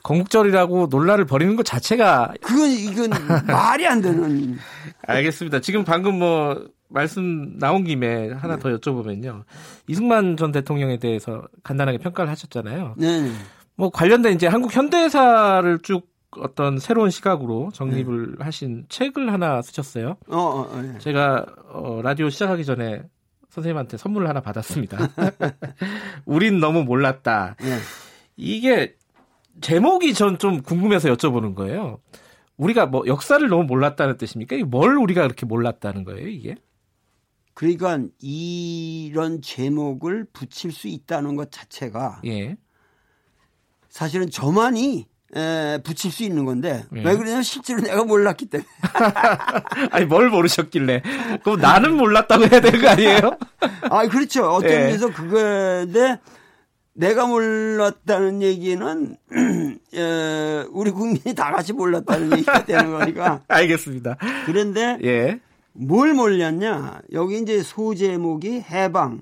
건국절이라고 논란을 벌이는 것 자체가 그건 이건 말이 안 되는. 알겠습니다. 지금 방금 뭐 말씀 나온 김에 하나 네. 더 여쭤보면요. 이승만 전 대통령에 대해서 간단하게 평가를 하셨잖아요. 네. 뭐 관련된 이제 한국 현대사를 쭉 어떤 새로운 시각으로 정립을 네. 하신 책을 하나 쓰셨어요. 어, 어, 어, 네. 제가 어, 라디오 시작하기 전에 선생님한테 선물을 하나 받았습니다. 우린 너무 몰랐다. 네. 이게 제목이 전 좀 궁금해서 여쭤보는 거예요. 우리가 뭐 역사를 너무 몰랐다는 뜻입니까? 뭘 우리가 그렇게 몰랐다는 거예요, 이게? 그러니까 이런 제목을 붙일 수 있다는 것 자체가 예. 사실은 저만이 에, 붙일 수 있는 건데 예. 왜 그러냐면 실제로 내가 몰랐기 때문에. 아니 뭘 모르셨길래? 그럼 나는 몰랐다고 해야 되는 거 아니에요? 아 그렇죠. 어떤 예. 면에서 그거인데 내가 몰랐다는 얘기는 에, 우리 국민이 다 같이 몰랐다는 얘기가 되는 거니까. 알겠습니다. 그런데 예. 뭘 몰랐냐? 여기 이제 소제목이 해방,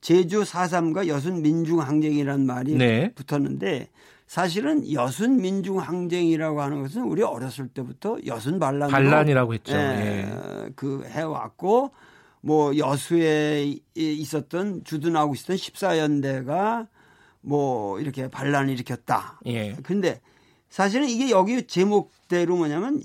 제주 4.3과 여순 민중항쟁이라는 말이 네. 붙었는데 사실은 여순 민중 항쟁이라고 하는 것은 우리 어렸을 때부터 여순 반란 반란이라고 했죠. 예, 예. 그 해왔고 뭐 여수에 있었던 주둔하고 있었던 14연대가 뭐 이렇게 반란을 일으켰다. 예. 근데 사실은 이게 여기 제목대로 뭐냐면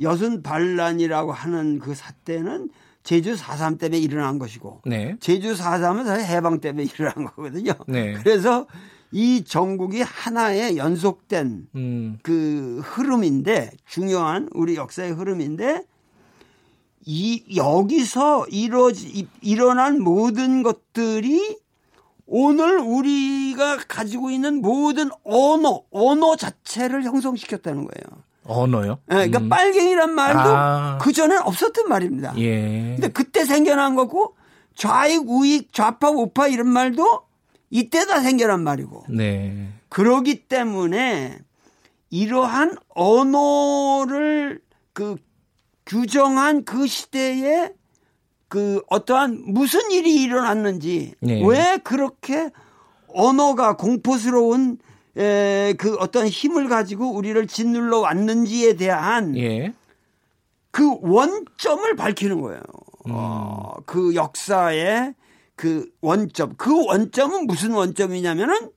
여순 반란이라고 하는 그 사태는 제주 4.3 때문에 일어난 것이고 네. 제주 4.3은 사실 해방 때문에 일어난 거거든요. 네. 그래서 이 전국이 하나의 연속된 음. 그 흐름인데 중요한 우리 역사의 흐름인데 이 여기서 이루어지 일어난 모든 것들이 오늘 우리가 가지고 있는 모든 언어 언어 자체를 형성시켰다는 거예요. 언어요? 네, 그러니까 음. 빨갱이란 말도 아. 그 전엔 없었던 말입니다. 예. 근데 그때 생겨난 거고 좌익, 우익, 좌파, 우파 이런 말도 이때다 생겨난 말이고. 네. 그러기 때문에 이러한 언어를 그 규정한 그 시대에 그 어떠한 무슨 일이 일어났는지 네. 왜 그렇게 언어가 공포스러운 에, 그 어떤 힘을 가지고 우리를 짓눌러 왔는지에 대한 예. 그 원점을 밝히는 거예요. 음. 어, 그 역사의 그 원점. 그 원점은 무슨 원점이냐면은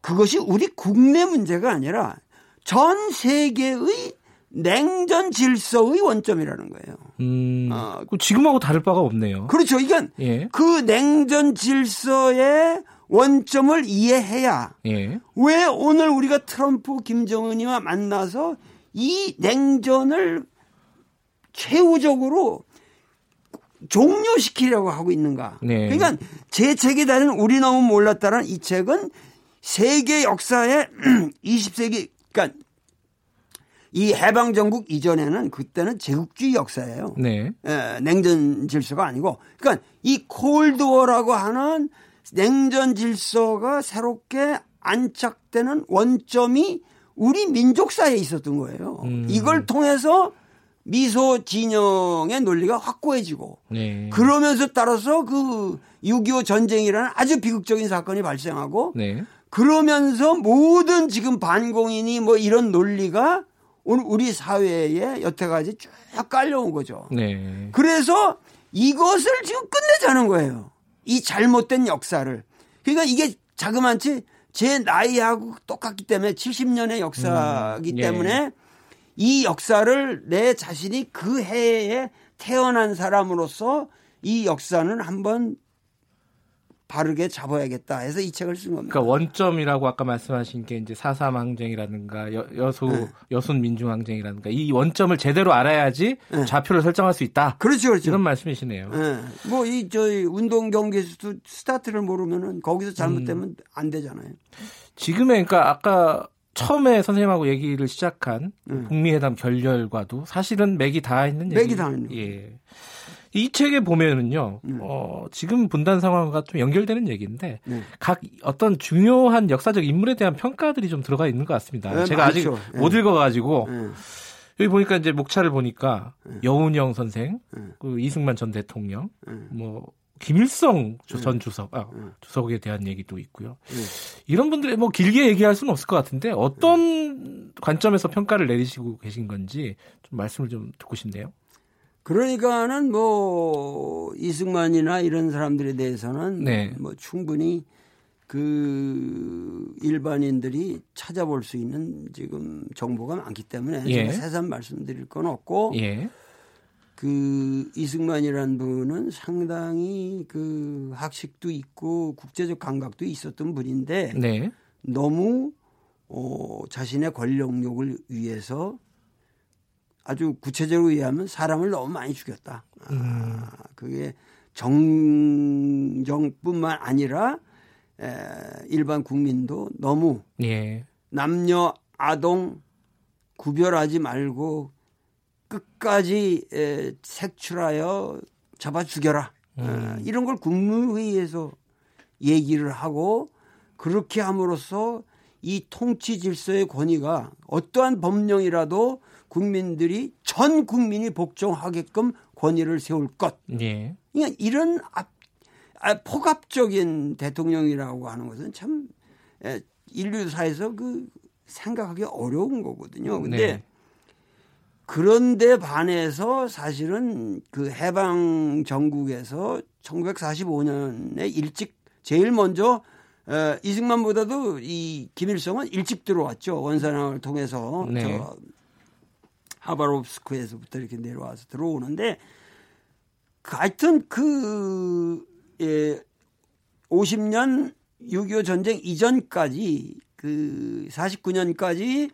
그것이 우리 국내 문제가 아니라 전 세계의 냉전 질서의 원점이라는 거예요. 음, 어, 지금하고 다를 바가 없네요. 그렇죠. 이건 예. 그 냉전 질서의 원점을 이해해야 예. 왜 오늘 우리가 트럼프 김정은이와 만나서 이 냉전을 최후적으로 종료시키려고 하고 있는가. 네. 그러니까 제 책에 다른 우리 너무 몰랐다는 이 책은 세계 역사의 20세기 그러니까 이 해방 정국 이전에는 그때는 제국주의 역사예요. 네. 에, 냉전 질서가 아니고 그러니까 이 콜드워라고 하는 냉전 질서가 새롭게 안착되는 원점이 우리 민족사에 있었던 거예요. 음. 이걸 통해서 미소 진영의 논리가 확고해지고 네. 그러면서 따라서 그 6.25 전쟁이라는 아주 비극적인 사건이 발생하고 네. 그러면서 모든 지금 반공인이 뭐 이런 논리가 오늘 우리 사회에 여태까지 쭉 깔려온 거죠. 네. 그래서 이것을 지금 끝내자는 거예요. 이 잘못된 역사를. 그러니까 이게 자그만치 제 나이하고 똑같기 때문에 70년의 역사이기 음, 예. 때문에 이 역사를 내 자신이 그 해에 태어난 사람으로서 이 역사는 한번 바르게 잡아야겠다 해서 이 책을 쓴 겁니다. 그러니까 원점이라고 아까 말씀하신 게 이제 사삼 항쟁이라든가 여, 수 네. 여순 민중 항쟁이라든가 이 원점을 제대로 알아야지 네. 좌표를 설정할 수 있다. 그렇죠, 그렇죠. 이런 말씀이시네요. 네. 뭐이 저희 운동 경기에서도 스타트를 모르면은 거기서 잘못되면 음. 안 되잖아요. 지금의 그러니까 아까 처음에 선생님하고 얘기를 시작한 음. 북미회담 결렬과도 사실은 맥이 다 있는 얘기. 맥이 다 있는. 예. 이 책에 보면은요, 음. 어, 지금 분단 상황과 좀 연결되는 얘기인데, 네. 각 어떤 중요한 역사적 인물에 대한 평가들이 좀 들어가 있는 것 같습니다. 네, 제가 많죠. 아직 네. 못 읽어가지고, 네. 여기 보니까 이제 목차를 보니까 네. 여운영 선생, 네. 그 이승만 전 대통령, 뭐, 김일성 전 주석, 아, 주석에 대한 얘기도 있고요. 이런 분들의 뭐 길게 얘기할 수는 없을 것 같은데 어떤 관점에서 평가를 내리시고 계신 건지 좀 말씀을 좀 듣고 싶네요. 그러니까는 뭐 이승만이나 이런 사람들에 대해서는 네. 뭐 충분히 그 일반인들이 찾아볼 수 있는 지금 정보가 많기 때문에 예. 제가 새삼 말씀드릴 건 없고 예. 그 이승만이라는 분은 상당히 그 학식도 있고 국제적 감각도 있었던 분인데 네. 너무 어 자신의 권력욕을 위해서 아주 구체적으로 이해하면 사람을 너무 많이 죽였다. 음. 아, 그게 정정뿐만 아니라 에, 일반 국민도 너무 예. 남녀 아동 구별하지 말고 끝까지 에, 색출하여 잡아 죽여라. 음. 에, 이런 걸 국무회의에서 얘기를 하고 그렇게 함으로써 이 통치 질서의 권위가 어떠한 법령이라도 국민들이 전 국민이 복종하게끔 권위를 세울 것. 예. 그러니까 이런 앞, 아, 폭압적인 대통령이라고 하는 것은 참 인류사에서 그 생각하기 어려운 거거든요. 근데 네. 그런데 반해서 사실은 그 해방 전국에서 1945년에 일찍 제일 먼저 에, 이승만보다도 이 김일성은 일찍 들어왔죠 원산항을 통해서 네. 저 하바롭스크에서부터 이렇게 내려와서 들어오는데 그 하여튼 그 예, 50년 6.25 전쟁 이전까지 그 49년까지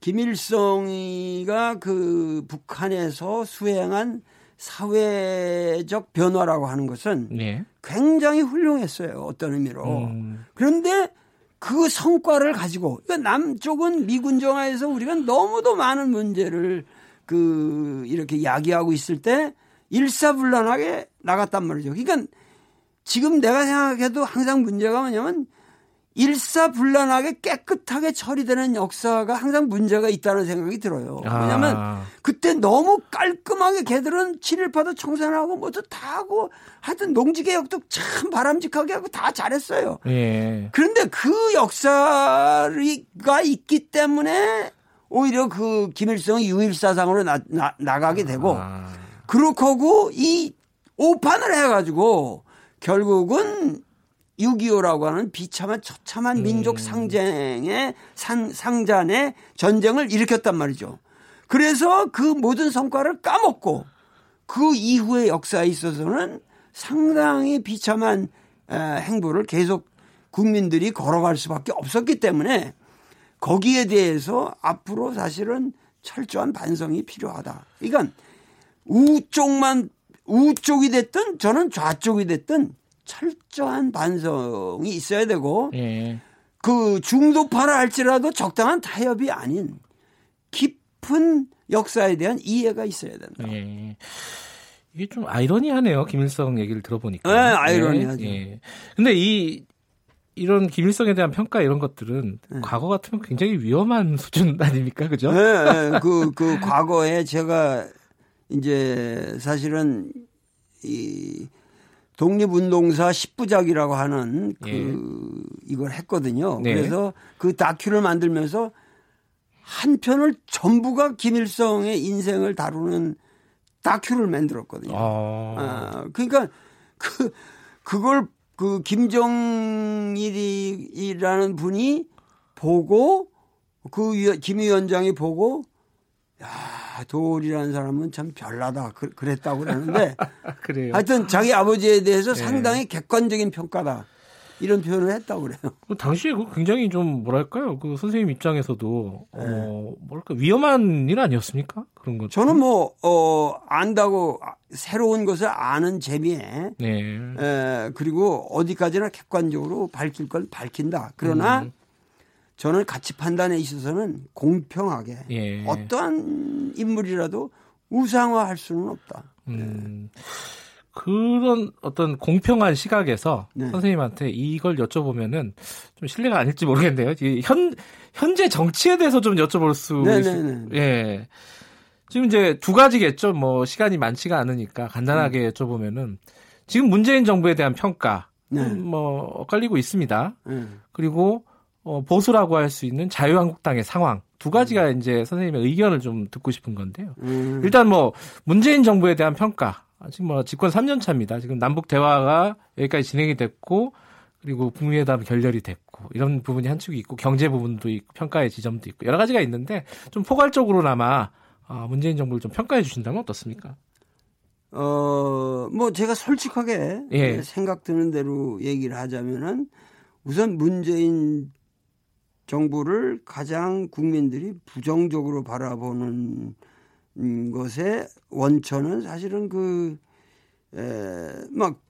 김일성이가 그 북한에서 수행한 사회적 변화라고 하는 것은 네. 굉장히 훌륭했어요. 어떤 의미로. 음. 그런데 그 성과를 가지고 그러니까 남쪽은 미군 정화에서 우리가 너무도 많은 문제를 그 이렇게 야기하고 있을 때 일사불란하게 나갔단 말이죠. 그러니까 지금 내가 생각해도 항상 문제가 뭐냐면 일사불란하게 깨끗하게 처리되는 역사가 항상 문제가 있다는 생각이 들어요. 왜냐하면 아. 그때 너무 깔끔하게 걔들은 칠일파도 청산하고 뭐도 다 하고 하여튼 농지개혁도 참 바람직하게 하고 다 잘했어요. 예. 그런데 그 역사가 있기 때문에 오히려 그 김일성이 유일사상으로 나, 나, 나가게 되고 아. 그렇고 이 오판을 해가지고 결국은 6.25라고 하는 비참한 처참한 음. 민족 상쟁의 상, 상잔의 전쟁을 일으켰단 말이죠. 그래서 그 모든 성과를 까먹고 그 이후의 역사에 있어서는 상당히 비참한 행보를 계속 국민들이 걸어갈 수밖에 없었기 때문에 거기에 대해서 앞으로 사실은 철저한 반성이 필요하다. 그러니까 우쪽만 우쪽이 됐든 저는 좌쪽이 됐든 철저한 반성이 있어야 되고 예. 그 중도파라 할지라도 적당한 타협이 아닌 깊은 역사에 대한 이해가 있어야 된다. 예. 이게 좀 아이러니하네요. 김일성 얘기를 들어보니까. 네, 아이러니하죠. 예. 근데 이 이런 김일성에 대한 평가 이런 것들은 네. 과거 같으면 굉장히 위험한 수준 아닙니까? 그죠? 네, 네. 그, 그 과거에 제가 이제 사실은 이 독립운동사 10부작이라고 하는 그 예. 이걸 했거든요. 네. 그래서 그 다큐를 만들면서 한 편을 전부가 김일성의 인생을 다루는 다큐를 만들었거든요. 아. 아 그러니까 그 그걸 그 김정일이라는 분이 보고 그 김 위원장이 보고 야 도울이라는 사람은 참 별나다 그, 랬다고 그러는데 그래요. 하여튼 자기 아버지에 대해서 네. 상당히 객관적인 평가다. 이런 표현을 했다고 그래요. 그 당시에 그 굉장히 좀 뭐랄까요? 그 선생님 입장에서도 네. 어 뭐랄까 위험한 일 아니었습니까? 그런 거. 저는 뭐 어 안다고 새로운 것을 아는 재미에 네. 에, 그리고 어디까지나 객관적으로 밝힐 걸 밝힌다. 그러나 음. 저는 가치 판단에 있어서는 공평하게 예. 어떠한 인물이라도 우상화할 수는 없다. 음. 네. 그런 어떤 공평한 시각에서 네. 선생님한테 이걸 여쭤보면은 좀 신뢰가 아닐지 모르겠네요. 현 현재 정치에 대해서 좀 여쭤볼 수 네, 네, 네. 예. 지금 이제 두 가지겠죠. 뭐 시간이 많지가 않으니까 간단하게 음. 여쭤보면은 지금 문재인 정부에 대한 평가 네. 뭐 엇갈리고 있습니다. 음. 그리고 어, 보수라고 할 수 있는 자유한국당의 상황 두 가지가 음. 이제 선생님의 의견을 좀 듣고 싶은 건데요. 음. 일단 뭐 문재인 정부에 대한 평가 지금 뭐 집권 3년 차입니다. 지금 남북 대화가 여기까지 진행이 됐고 그리고 북미회담 결렬이 됐고 이런 부분이 한 축이 있고 경제 부분도 있고 평가의 지점도 있고 여러 가지가 있는데 좀 포괄적으로나마 아, 문재인 정부를 좀 평가해 주신다면 어떻습니까? 어, 뭐 제가 솔직하게 예. 생각 드는 대로 얘기를 하자면은 우선 문재인 정부를 가장 국민들이 부정적으로 바라보는 음, 것의 원천은 사실은 그, 에, 막,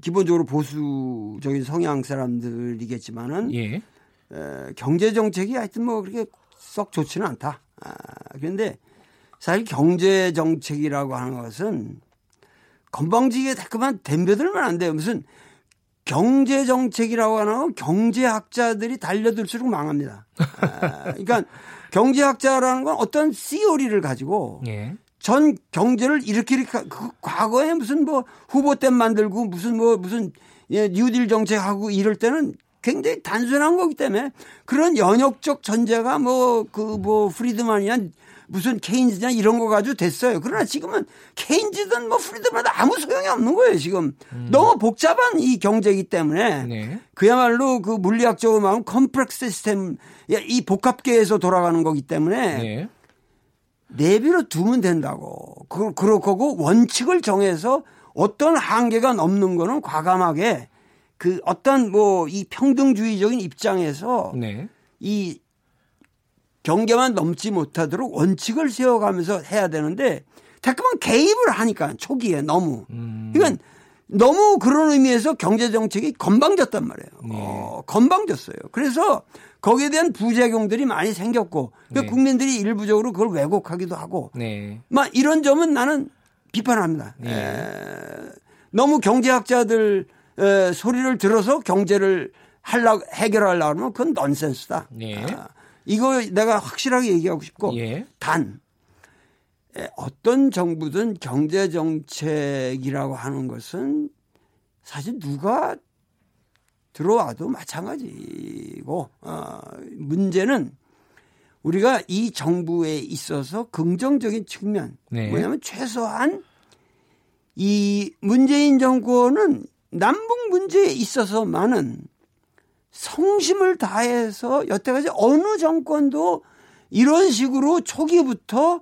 기본적으로 보수적인 성향 사람들이겠지만은, 예. 에, 경제 정책이 하여튼 뭐 그렇게 썩 좋지는 않다. 아, 그런데 사실 경제 정책이라고 하는 것은 건방지게 달그만 덤벼들면 안 돼요. 무슨 경제 정책이라고 하는 경제학자들이 달려들수록 망합니다. 아, 그러니까 경제학자라는 건 어떤 시오리를 가지고 예. 전 경제를 이렇게 이렇게 그 과거에 무슨 뭐 후보 때 만들고 무슨 뭐 무슨 예, 뉴딜 정책하고 이럴 때는 굉장히 단순한 거기 때문에 그런 연역적 전제가 뭐 그뭐 그 뭐 프리드만이냐 무슨 케인즈냐 이런 거 가지고 됐어요. 그러나 지금은 케인즈든 뭐 프리드만 아무 소용이 없는 거예요. 지금 음. 너무 복잡한 이 경제이기 때문에 네. 그야말로 그 물리학적으로 말하면 complex system 이 복합계에서 돌아가는 거기 때문에 네. 내비려 두면 된다고. 그, 그럴 거고 원칙을 정해서 어떤 한계가 넘는 거는 과감하게 그 어떤 뭐 이 평등주의적인 입장에서 네. 이 경계만 넘지 못하도록 원칙을 세워가면서 해야 되는데 자꾸만 개입을 하니까 초기에 너무. 음. 그러니까 너무 그런 의미에서 경제 정책이 건방졌단 말이에요. 네. 어, 건방졌어요. 그래서 거기에 대한 부작용들이 많이 생겼고 네. 국민들이 일부적으로 그걸 왜곡하기도 하고 네. 막 이런 점은 나는 비판합니다. 네. 에, 너무 경제학자들 에, 소리를 들어서 경제를 하려 해결하려고 하면 그건 넌센스다. 네. 아, 이거 내가 확실하게 얘기하고 싶고 예. 단 어떤 정부든 경제 정책이라고 하는 것은 사실 누가 들어와도 마찬가지고 어, 문제는 우리가 이 정부에 있어서 긍정적인 측면 네. 뭐냐면 최소한 이 문재인 정권은 남북 문제에 있어서만은 성심을 다해서 여태까지 어느 정권도 이런 식으로 초기부터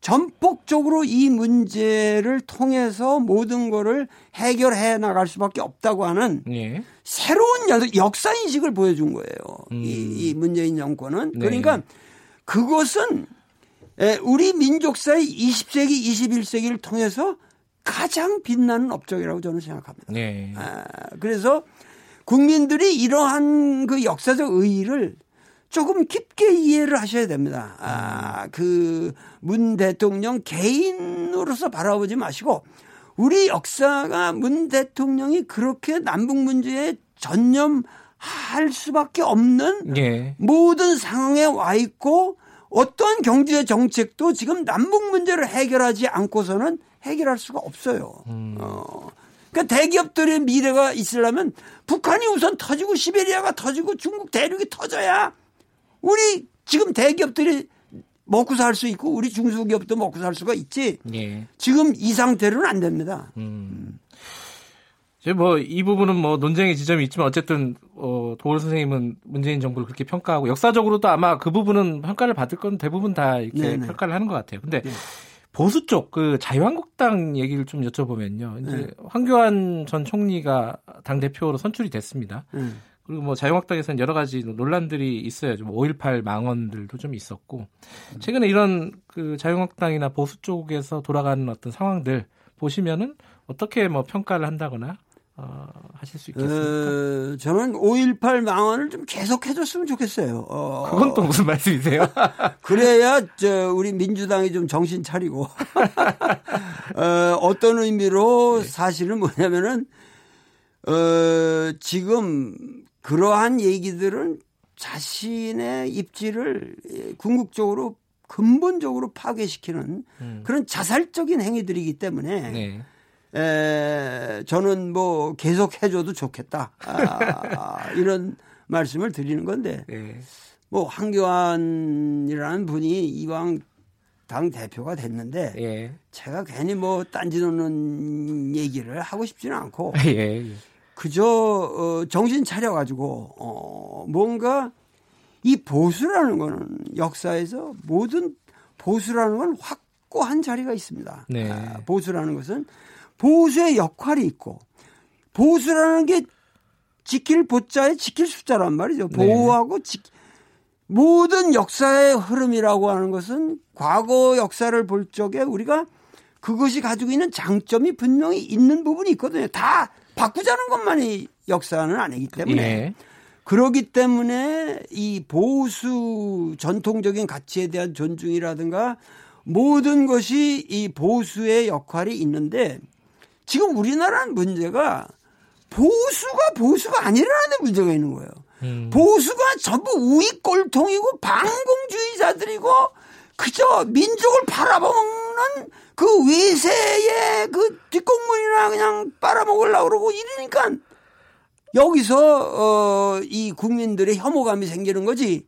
전폭적으로 이 문제를 통해서 모든 거를 해결해 나갈 수밖에 없다고 하는 예. 새로운 역사 인식을 보여준 거예요. 음. 이, 이, 문재인 정권은 네. 그러니까 그것은 우리 민족사의 20세기, 21세기를 통해서 가장 빛나는 업적이라고 저는 생각합니다. 네. 아, 그래서 국민들이 이러한 그 역사적 의의를 조금 깊게 이해를 하셔야 됩니다. 아, 그 문 대통령 개인으로서 바라보지 마시고 우리 역사가 문 대통령이 그렇게 남북 문제에 전념할 수밖에 없는 예. 모든 상황에 와 있고 어떠한 경제 정책도 지금 남북 문제를 해결하지 않고서는 해결할 수가 없어요. 음. 어. 그러니까 대기업들의 미래가 있으려면 북한이 우선 터지고 시베리아가 터지고 중국 대륙이 터져야 우리 지금 대기업들이 먹고 살 수 있고 우리 중소기업도 먹고 살 수가 있지. 예. 지금 이 상태로는 안 됩니다. 음. 뭐이 부분은 뭐 논쟁의 지점이 있지만 어쨌든 어 도울 선생님은 문재인 정부를 그렇게 평가하고 역사적으로도 아마 그 부분은 평가를 받을 건 대부분 다 이렇게 네네. 평가를 하는 것 같아요. 근데 네. 보수 쪽 그 자유한국당 얘기를 좀 여쭤보면요. 이제 네. 황교안 전 총리가 당 대표로 선출이 됐습니다. 음. 그리고 뭐 자유한국당에서는 여러 가지 논란들이 있어요. 좀5.18 망언들도 좀 있었고 최근에 이런 그 자유한국당이나 보수 쪽에서 돌아가는 어떤 상황들 보시면은 어떻게 뭐 평가를 한다거나 어, 하실 수 있겠습니까? 어, 저는 5.18 망언을 좀 계속 해줬으면 좋겠어요. 어, 그건 또 무슨 말씀이세요? 그래야 저 우리 민주당이 좀 정신 차리고 어, 어떤 의미로 네. 사실은 뭐냐면은 어, 지금 그러한 얘기들은 자신의 입지를 궁극적으로 근본적으로 파괴시키는 음. 그런 자살적인 행위들이기 때문에 네. 에, 저는 뭐 계속 해줘도 좋겠다 아, 이런 말씀을 드리는 건데 네. 뭐 황교안이라는 분이 이왕 당 대표가 됐는데 예. 제가 괜히 뭐 딴지 놓는 얘기를 하고 싶지는 않고 예. 그저 어, 정신 차려 가지고 어, 뭔가 이 보수라는 거는 역사에서 모든 보수라는 건 확고한 자리가 있습니다. 네. 아, 보수라는 것은 보수의 역할이 있고 보수라는 게 지킬 보자에 지킬 숫자란 말이죠. 네. 보호하고 지, 모든 역사의 흐름이라고 하는 것은 과거 역사를 볼 적에 우리가 그것이 가지고 있는 장점이 분명히 있는 부분이 있거든요. 다 바꾸자는 것만이 역사는 아니기 때문에 예. 그러기 때문에 이 보수 전통적인 가치에 대한 존중이라든가 모든 것이 이 보수의 역할이 있는데 지금 우리나라는 문제가 보수가 보수가 아니라는 문제가 있는 거예요. 음. 보수가 전부 우익 꼴통이고 반공주의자들이고 그저 민족을 팔아먹는 그 외세의 그 뒷공문이나 그냥 빨아먹으려고 그러고 이러니까 여기서 어 이 국민들의 혐오감이 생기는 거지.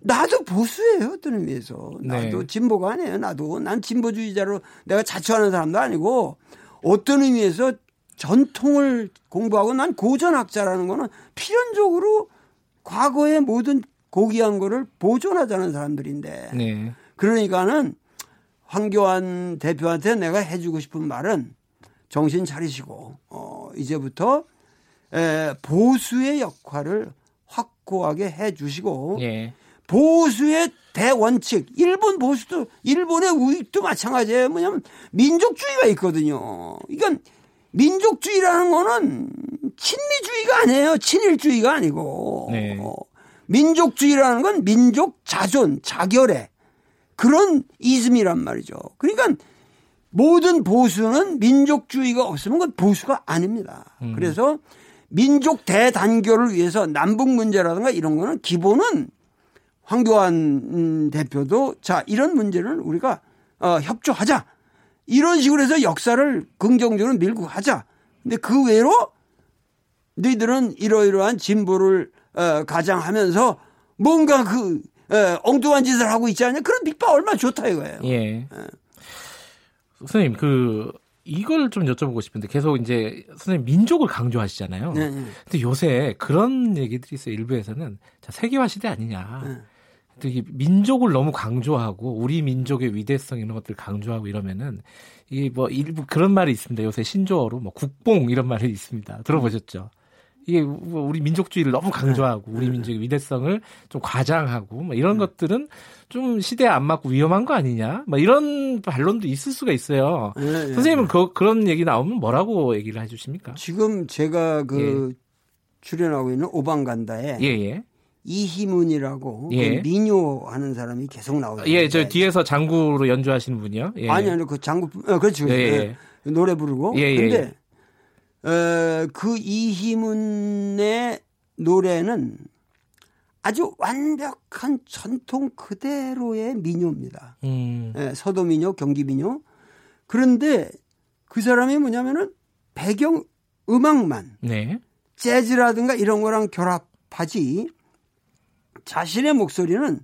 나도 보수예요 어떤 의미에서 나도 네. 진보가 아니에요 나도 난 진보주의자로 내가 자처하는 사람도 아니고 어떤 의미에서 전통을 공부하고 난 고전학자라는 거는 필연적으로 과거의 모든 고귀한 거를 보존하자는 사람들인데 네. 그러니까는 황교안 대표한테 내가 해주고 싶은 말은 정신 차리시고 어 이제부터 에, 보수의 역할을 확고하게 해주시고 예. 보수의 대원칙 일본 보수도 일본의 우익도 마찬가지예요. 뭐냐면 민족주의가 있거든요. 그러니까 민족주의라는 거는 친미주의가 아니에요. 친일주의가 아니고 네. 어, 민족주의라는 건 민족 자존 자결의 그런 이즘이란 말이죠. 그러니까 모든 보수는 민족주의가 없으면 그건 보수가 아닙니다. 음. 그래서 민족 대단결을 위해서 남북 문제라든가 이런 거는 기본은 황교안 대표도 자 이런 문제는 우리가 어, 협조하자 이런 식으로 해서 역사를 긍정적으로 밀고 하자. 근데 그 외로 너희들은 이러이러한 진보를 어, 가장하면서 뭔가 그 어, 엉뚱한 짓을 하고 있지 않냐? 그런 빅바 얼마나 좋다 이거예요. 예. 어. 선생님 그 이걸 좀 여쭤보고 싶은데 계속 이제 선생님 민족을 강조하시잖아요. 네, 네. 근데 요새 그런 얘기들이 있어요. 일부에서는 자 세계화 시대 아니냐. 네. 되게 민족을 너무 강조하고 우리 민족의 위대성 이런 것들 강조하고 이러면은 이게 뭐 일부 그런 말이 있습니다. 요새 신조어로 뭐 국뽕 이런 말이 있습니다. 들어보셨죠? 이게 뭐 우리 민족주의를 너무 강조하고 우리 네. 민족의 위대성을 좀 과장하고 뭐 이런 네. 것들은 좀 시대에 안 맞고 위험한 거 아니냐? 뭐 이런 반론도 있을 수가 있어요. 네, 네 선생님은 네. 그, 그런 얘기 나오면 뭐라고 얘기를 해주십니까? 지금 제가 그 예. 출연하고 있는 오방간다에 예, 예. 이희문이라고 예. 그 민요 하는 사람이 계속 나오죠. 예, 저 뒤에서 장구로 연주하시는 분이요. 예. 아니 아니 그 장구 어, 그렇죠. 예, 예. 노래 부르고. 예, 예. 근데 어, 그 이희문의 노래는 아주 완벽한 전통 그대로의 민요입니다. 음. 예, 서도 민요, 경기 민요. 그런데 그 사람이 뭐냐면은 배경 음악만 네. 재즈라든가 이런 거랑 결합하지 자신의 목소리는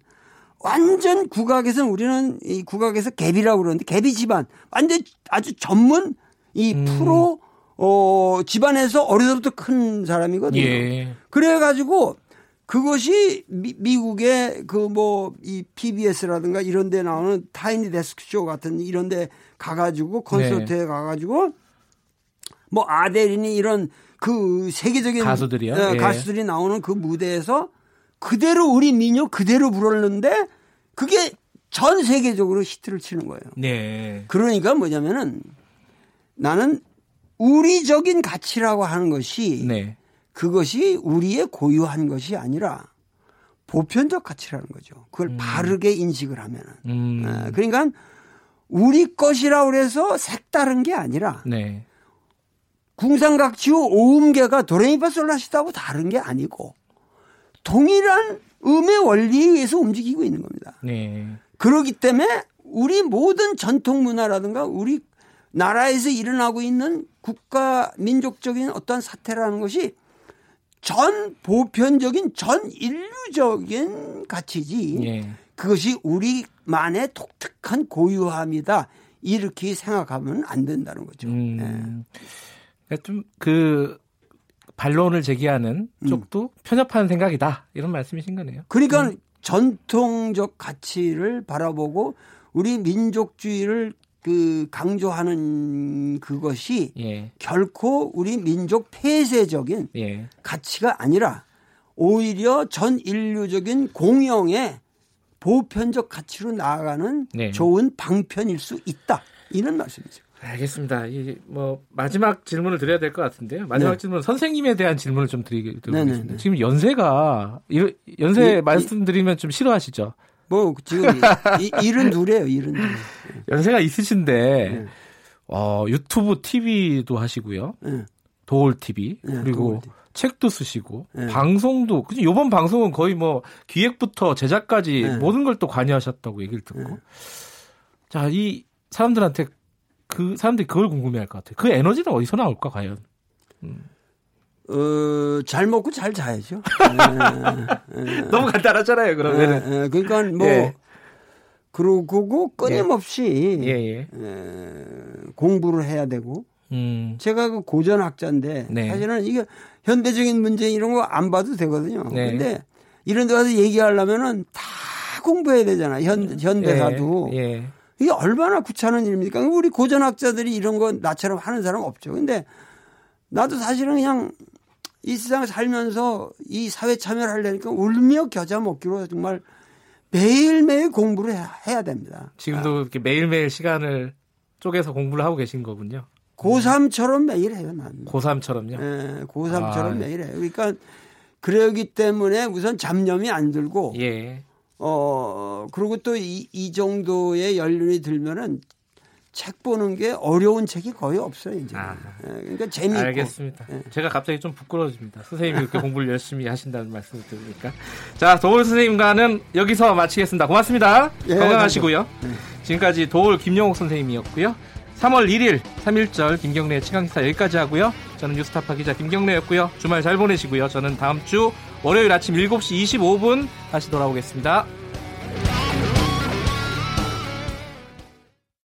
완전 국악에서 우리는 이 국악에서 갭이라고 그러는데 갭이 집안 완전 아주 전문 이 음. 프로 어, 집안에서 어려서부터 큰 사람이거든요. 예. 그래 가지고 그것이 미, 국의 그 뭐 이 PBS라든가 이런 데 나오는 타이니 데스크 쇼 같은 이런 데 가가지고 콘서트에 네. 가가지고 뭐 아델이니 이런 그 세계적인 가수들이요. 네, 예. 가수들이 나오는 그 무대에서 그대로 우리 민요 그대로 불었는데 그게 전 세계적으로 히트를 치는 거예요. 네. 그러니까 뭐냐면은 나는 우리적인 가치라고 하는 것이 네. 그것이 우리의 고유한 것이 아니라 보편적 가치라는 거죠. 그걸 음. 바르게 인식을 하면은. 음. 네. 그러니까 우리 것이라고 그래서 색다른 게 아니라 네. 궁상각지우 오음계가 도레미파솔라시다고 다른 게 아니고 동일한 음의 원리에 의해서 움직이고 있는 겁니다. 네. 그렇기 때문에 우리 모든 전통 문화라든가 우리 나라에서 일어나고 있는 국가 민족적인 어떤 사태라는 것이 전 보편적인 전 인류적인 가치지 예. 그것이 우리만의 독특한 고유함이다 이렇게 생각하면 안 된다는 거죠. 음. 예. 그러니까 좀그 반론을 제기하는 음. 쪽도 음. 편협한 생각이다 이런 말씀이신 거네요. 그러니까 음. 전통적 가치를 바라보고 우리 민족주의를 그 강조하는 그것이 예. 결코 우리 민족 폐쇄적인 예. 가치가 아니라 오히려 전 인류적인 공영의 보편적 가치로 나아가는 네. 좋은 방편일 수 있다. 이런 말씀이죠. 알겠습니다. 이 뭐 마지막 질문을 드려야 될 것 같은데요. 마지막 네. 질문 선생님에 대한 질문을 좀 드리겠습니다. 지금 연세가 연세 이, 말씀드리면 좀 싫어하시죠? 뭐 지금 일은 둘이에요. 일은 둘. 연세가 있으신데 네. 어, 유튜브 TV도 하시고요. 네. 도올 TV 네, 그리고 도올 TV. 책도 쓰시고 네. 방송도 그지 이번 방송은 거의 뭐 기획부터 제작까지 네. 모든 걸 또 관여하셨다고 얘기를 듣고 네. 자이 사람들한테 그 사람들이 그걸 궁금해할 것 같아요. 그 에너지는 어디서 나올까 과연? 음. 어, 잘 먹고 잘 자야죠. 네, 네. 너무 간단하잖아요, 그러면. 네, 네, 그러니까 뭐, 예. 그러고 끊임없이 예. 예, 예. 에, 공부를 해야 되고, 음. 제가 그 고전 학자인데, 네. 사실은 이게 현대적인 문제 이런 거 안 봐도 되거든요. 네. 근데 이런 데 가서 얘기하려면은 다 공부해야 되잖아. 현, 현대사도. 예. 예. 이게 얼마나 귀찮은 일입니까? 우리 고전학자들이 이런 거 나처럼 하는 사람 없죠. 근데 나도 사실은 그냥 이 세상 살면서 이 사회 참여를 하려니까 울며 겨자 먹기로 정말 매일매일 공부를 해야 됩니다. 지금도 아. 이렇게 매일매일 시간을 쪼개서 공부를 하고 계신 거군요. 고3처럼 매일 해요, 난. 고3처럼요? 네, 고3처럼 아. 매일 해요. 그러니까 그러기 때문에 우선 잡념이 안 들고, 예. 어, 그리고 또이 이 정도의 연륜이 들면은 책 보는 게 어려운 책이 거의 없어요 이제. 아, 예, 그러니까 재미있고. 알겠습니다. 예. 제가 갑자기 좀 부끄러워집니다. 선생님이 이렇게 공부를 열심히 하신다는 말씀을 들으니까. 자, 도울 선생님과는 여기서 마치겠습니다. 고맙습니다. 예, 건강하시고요. 네. 지금까지 도울 김영옥 선생님이었고요. 3월 1일 3일절 김경래 최강기사 여기까지 하고요. 저는 뉴스타파 기자 김경래였고요. 주말 잘 보내시고요. 저는 다음 주 월요일 아침 7시 25분 다시 돌아오겠습니다.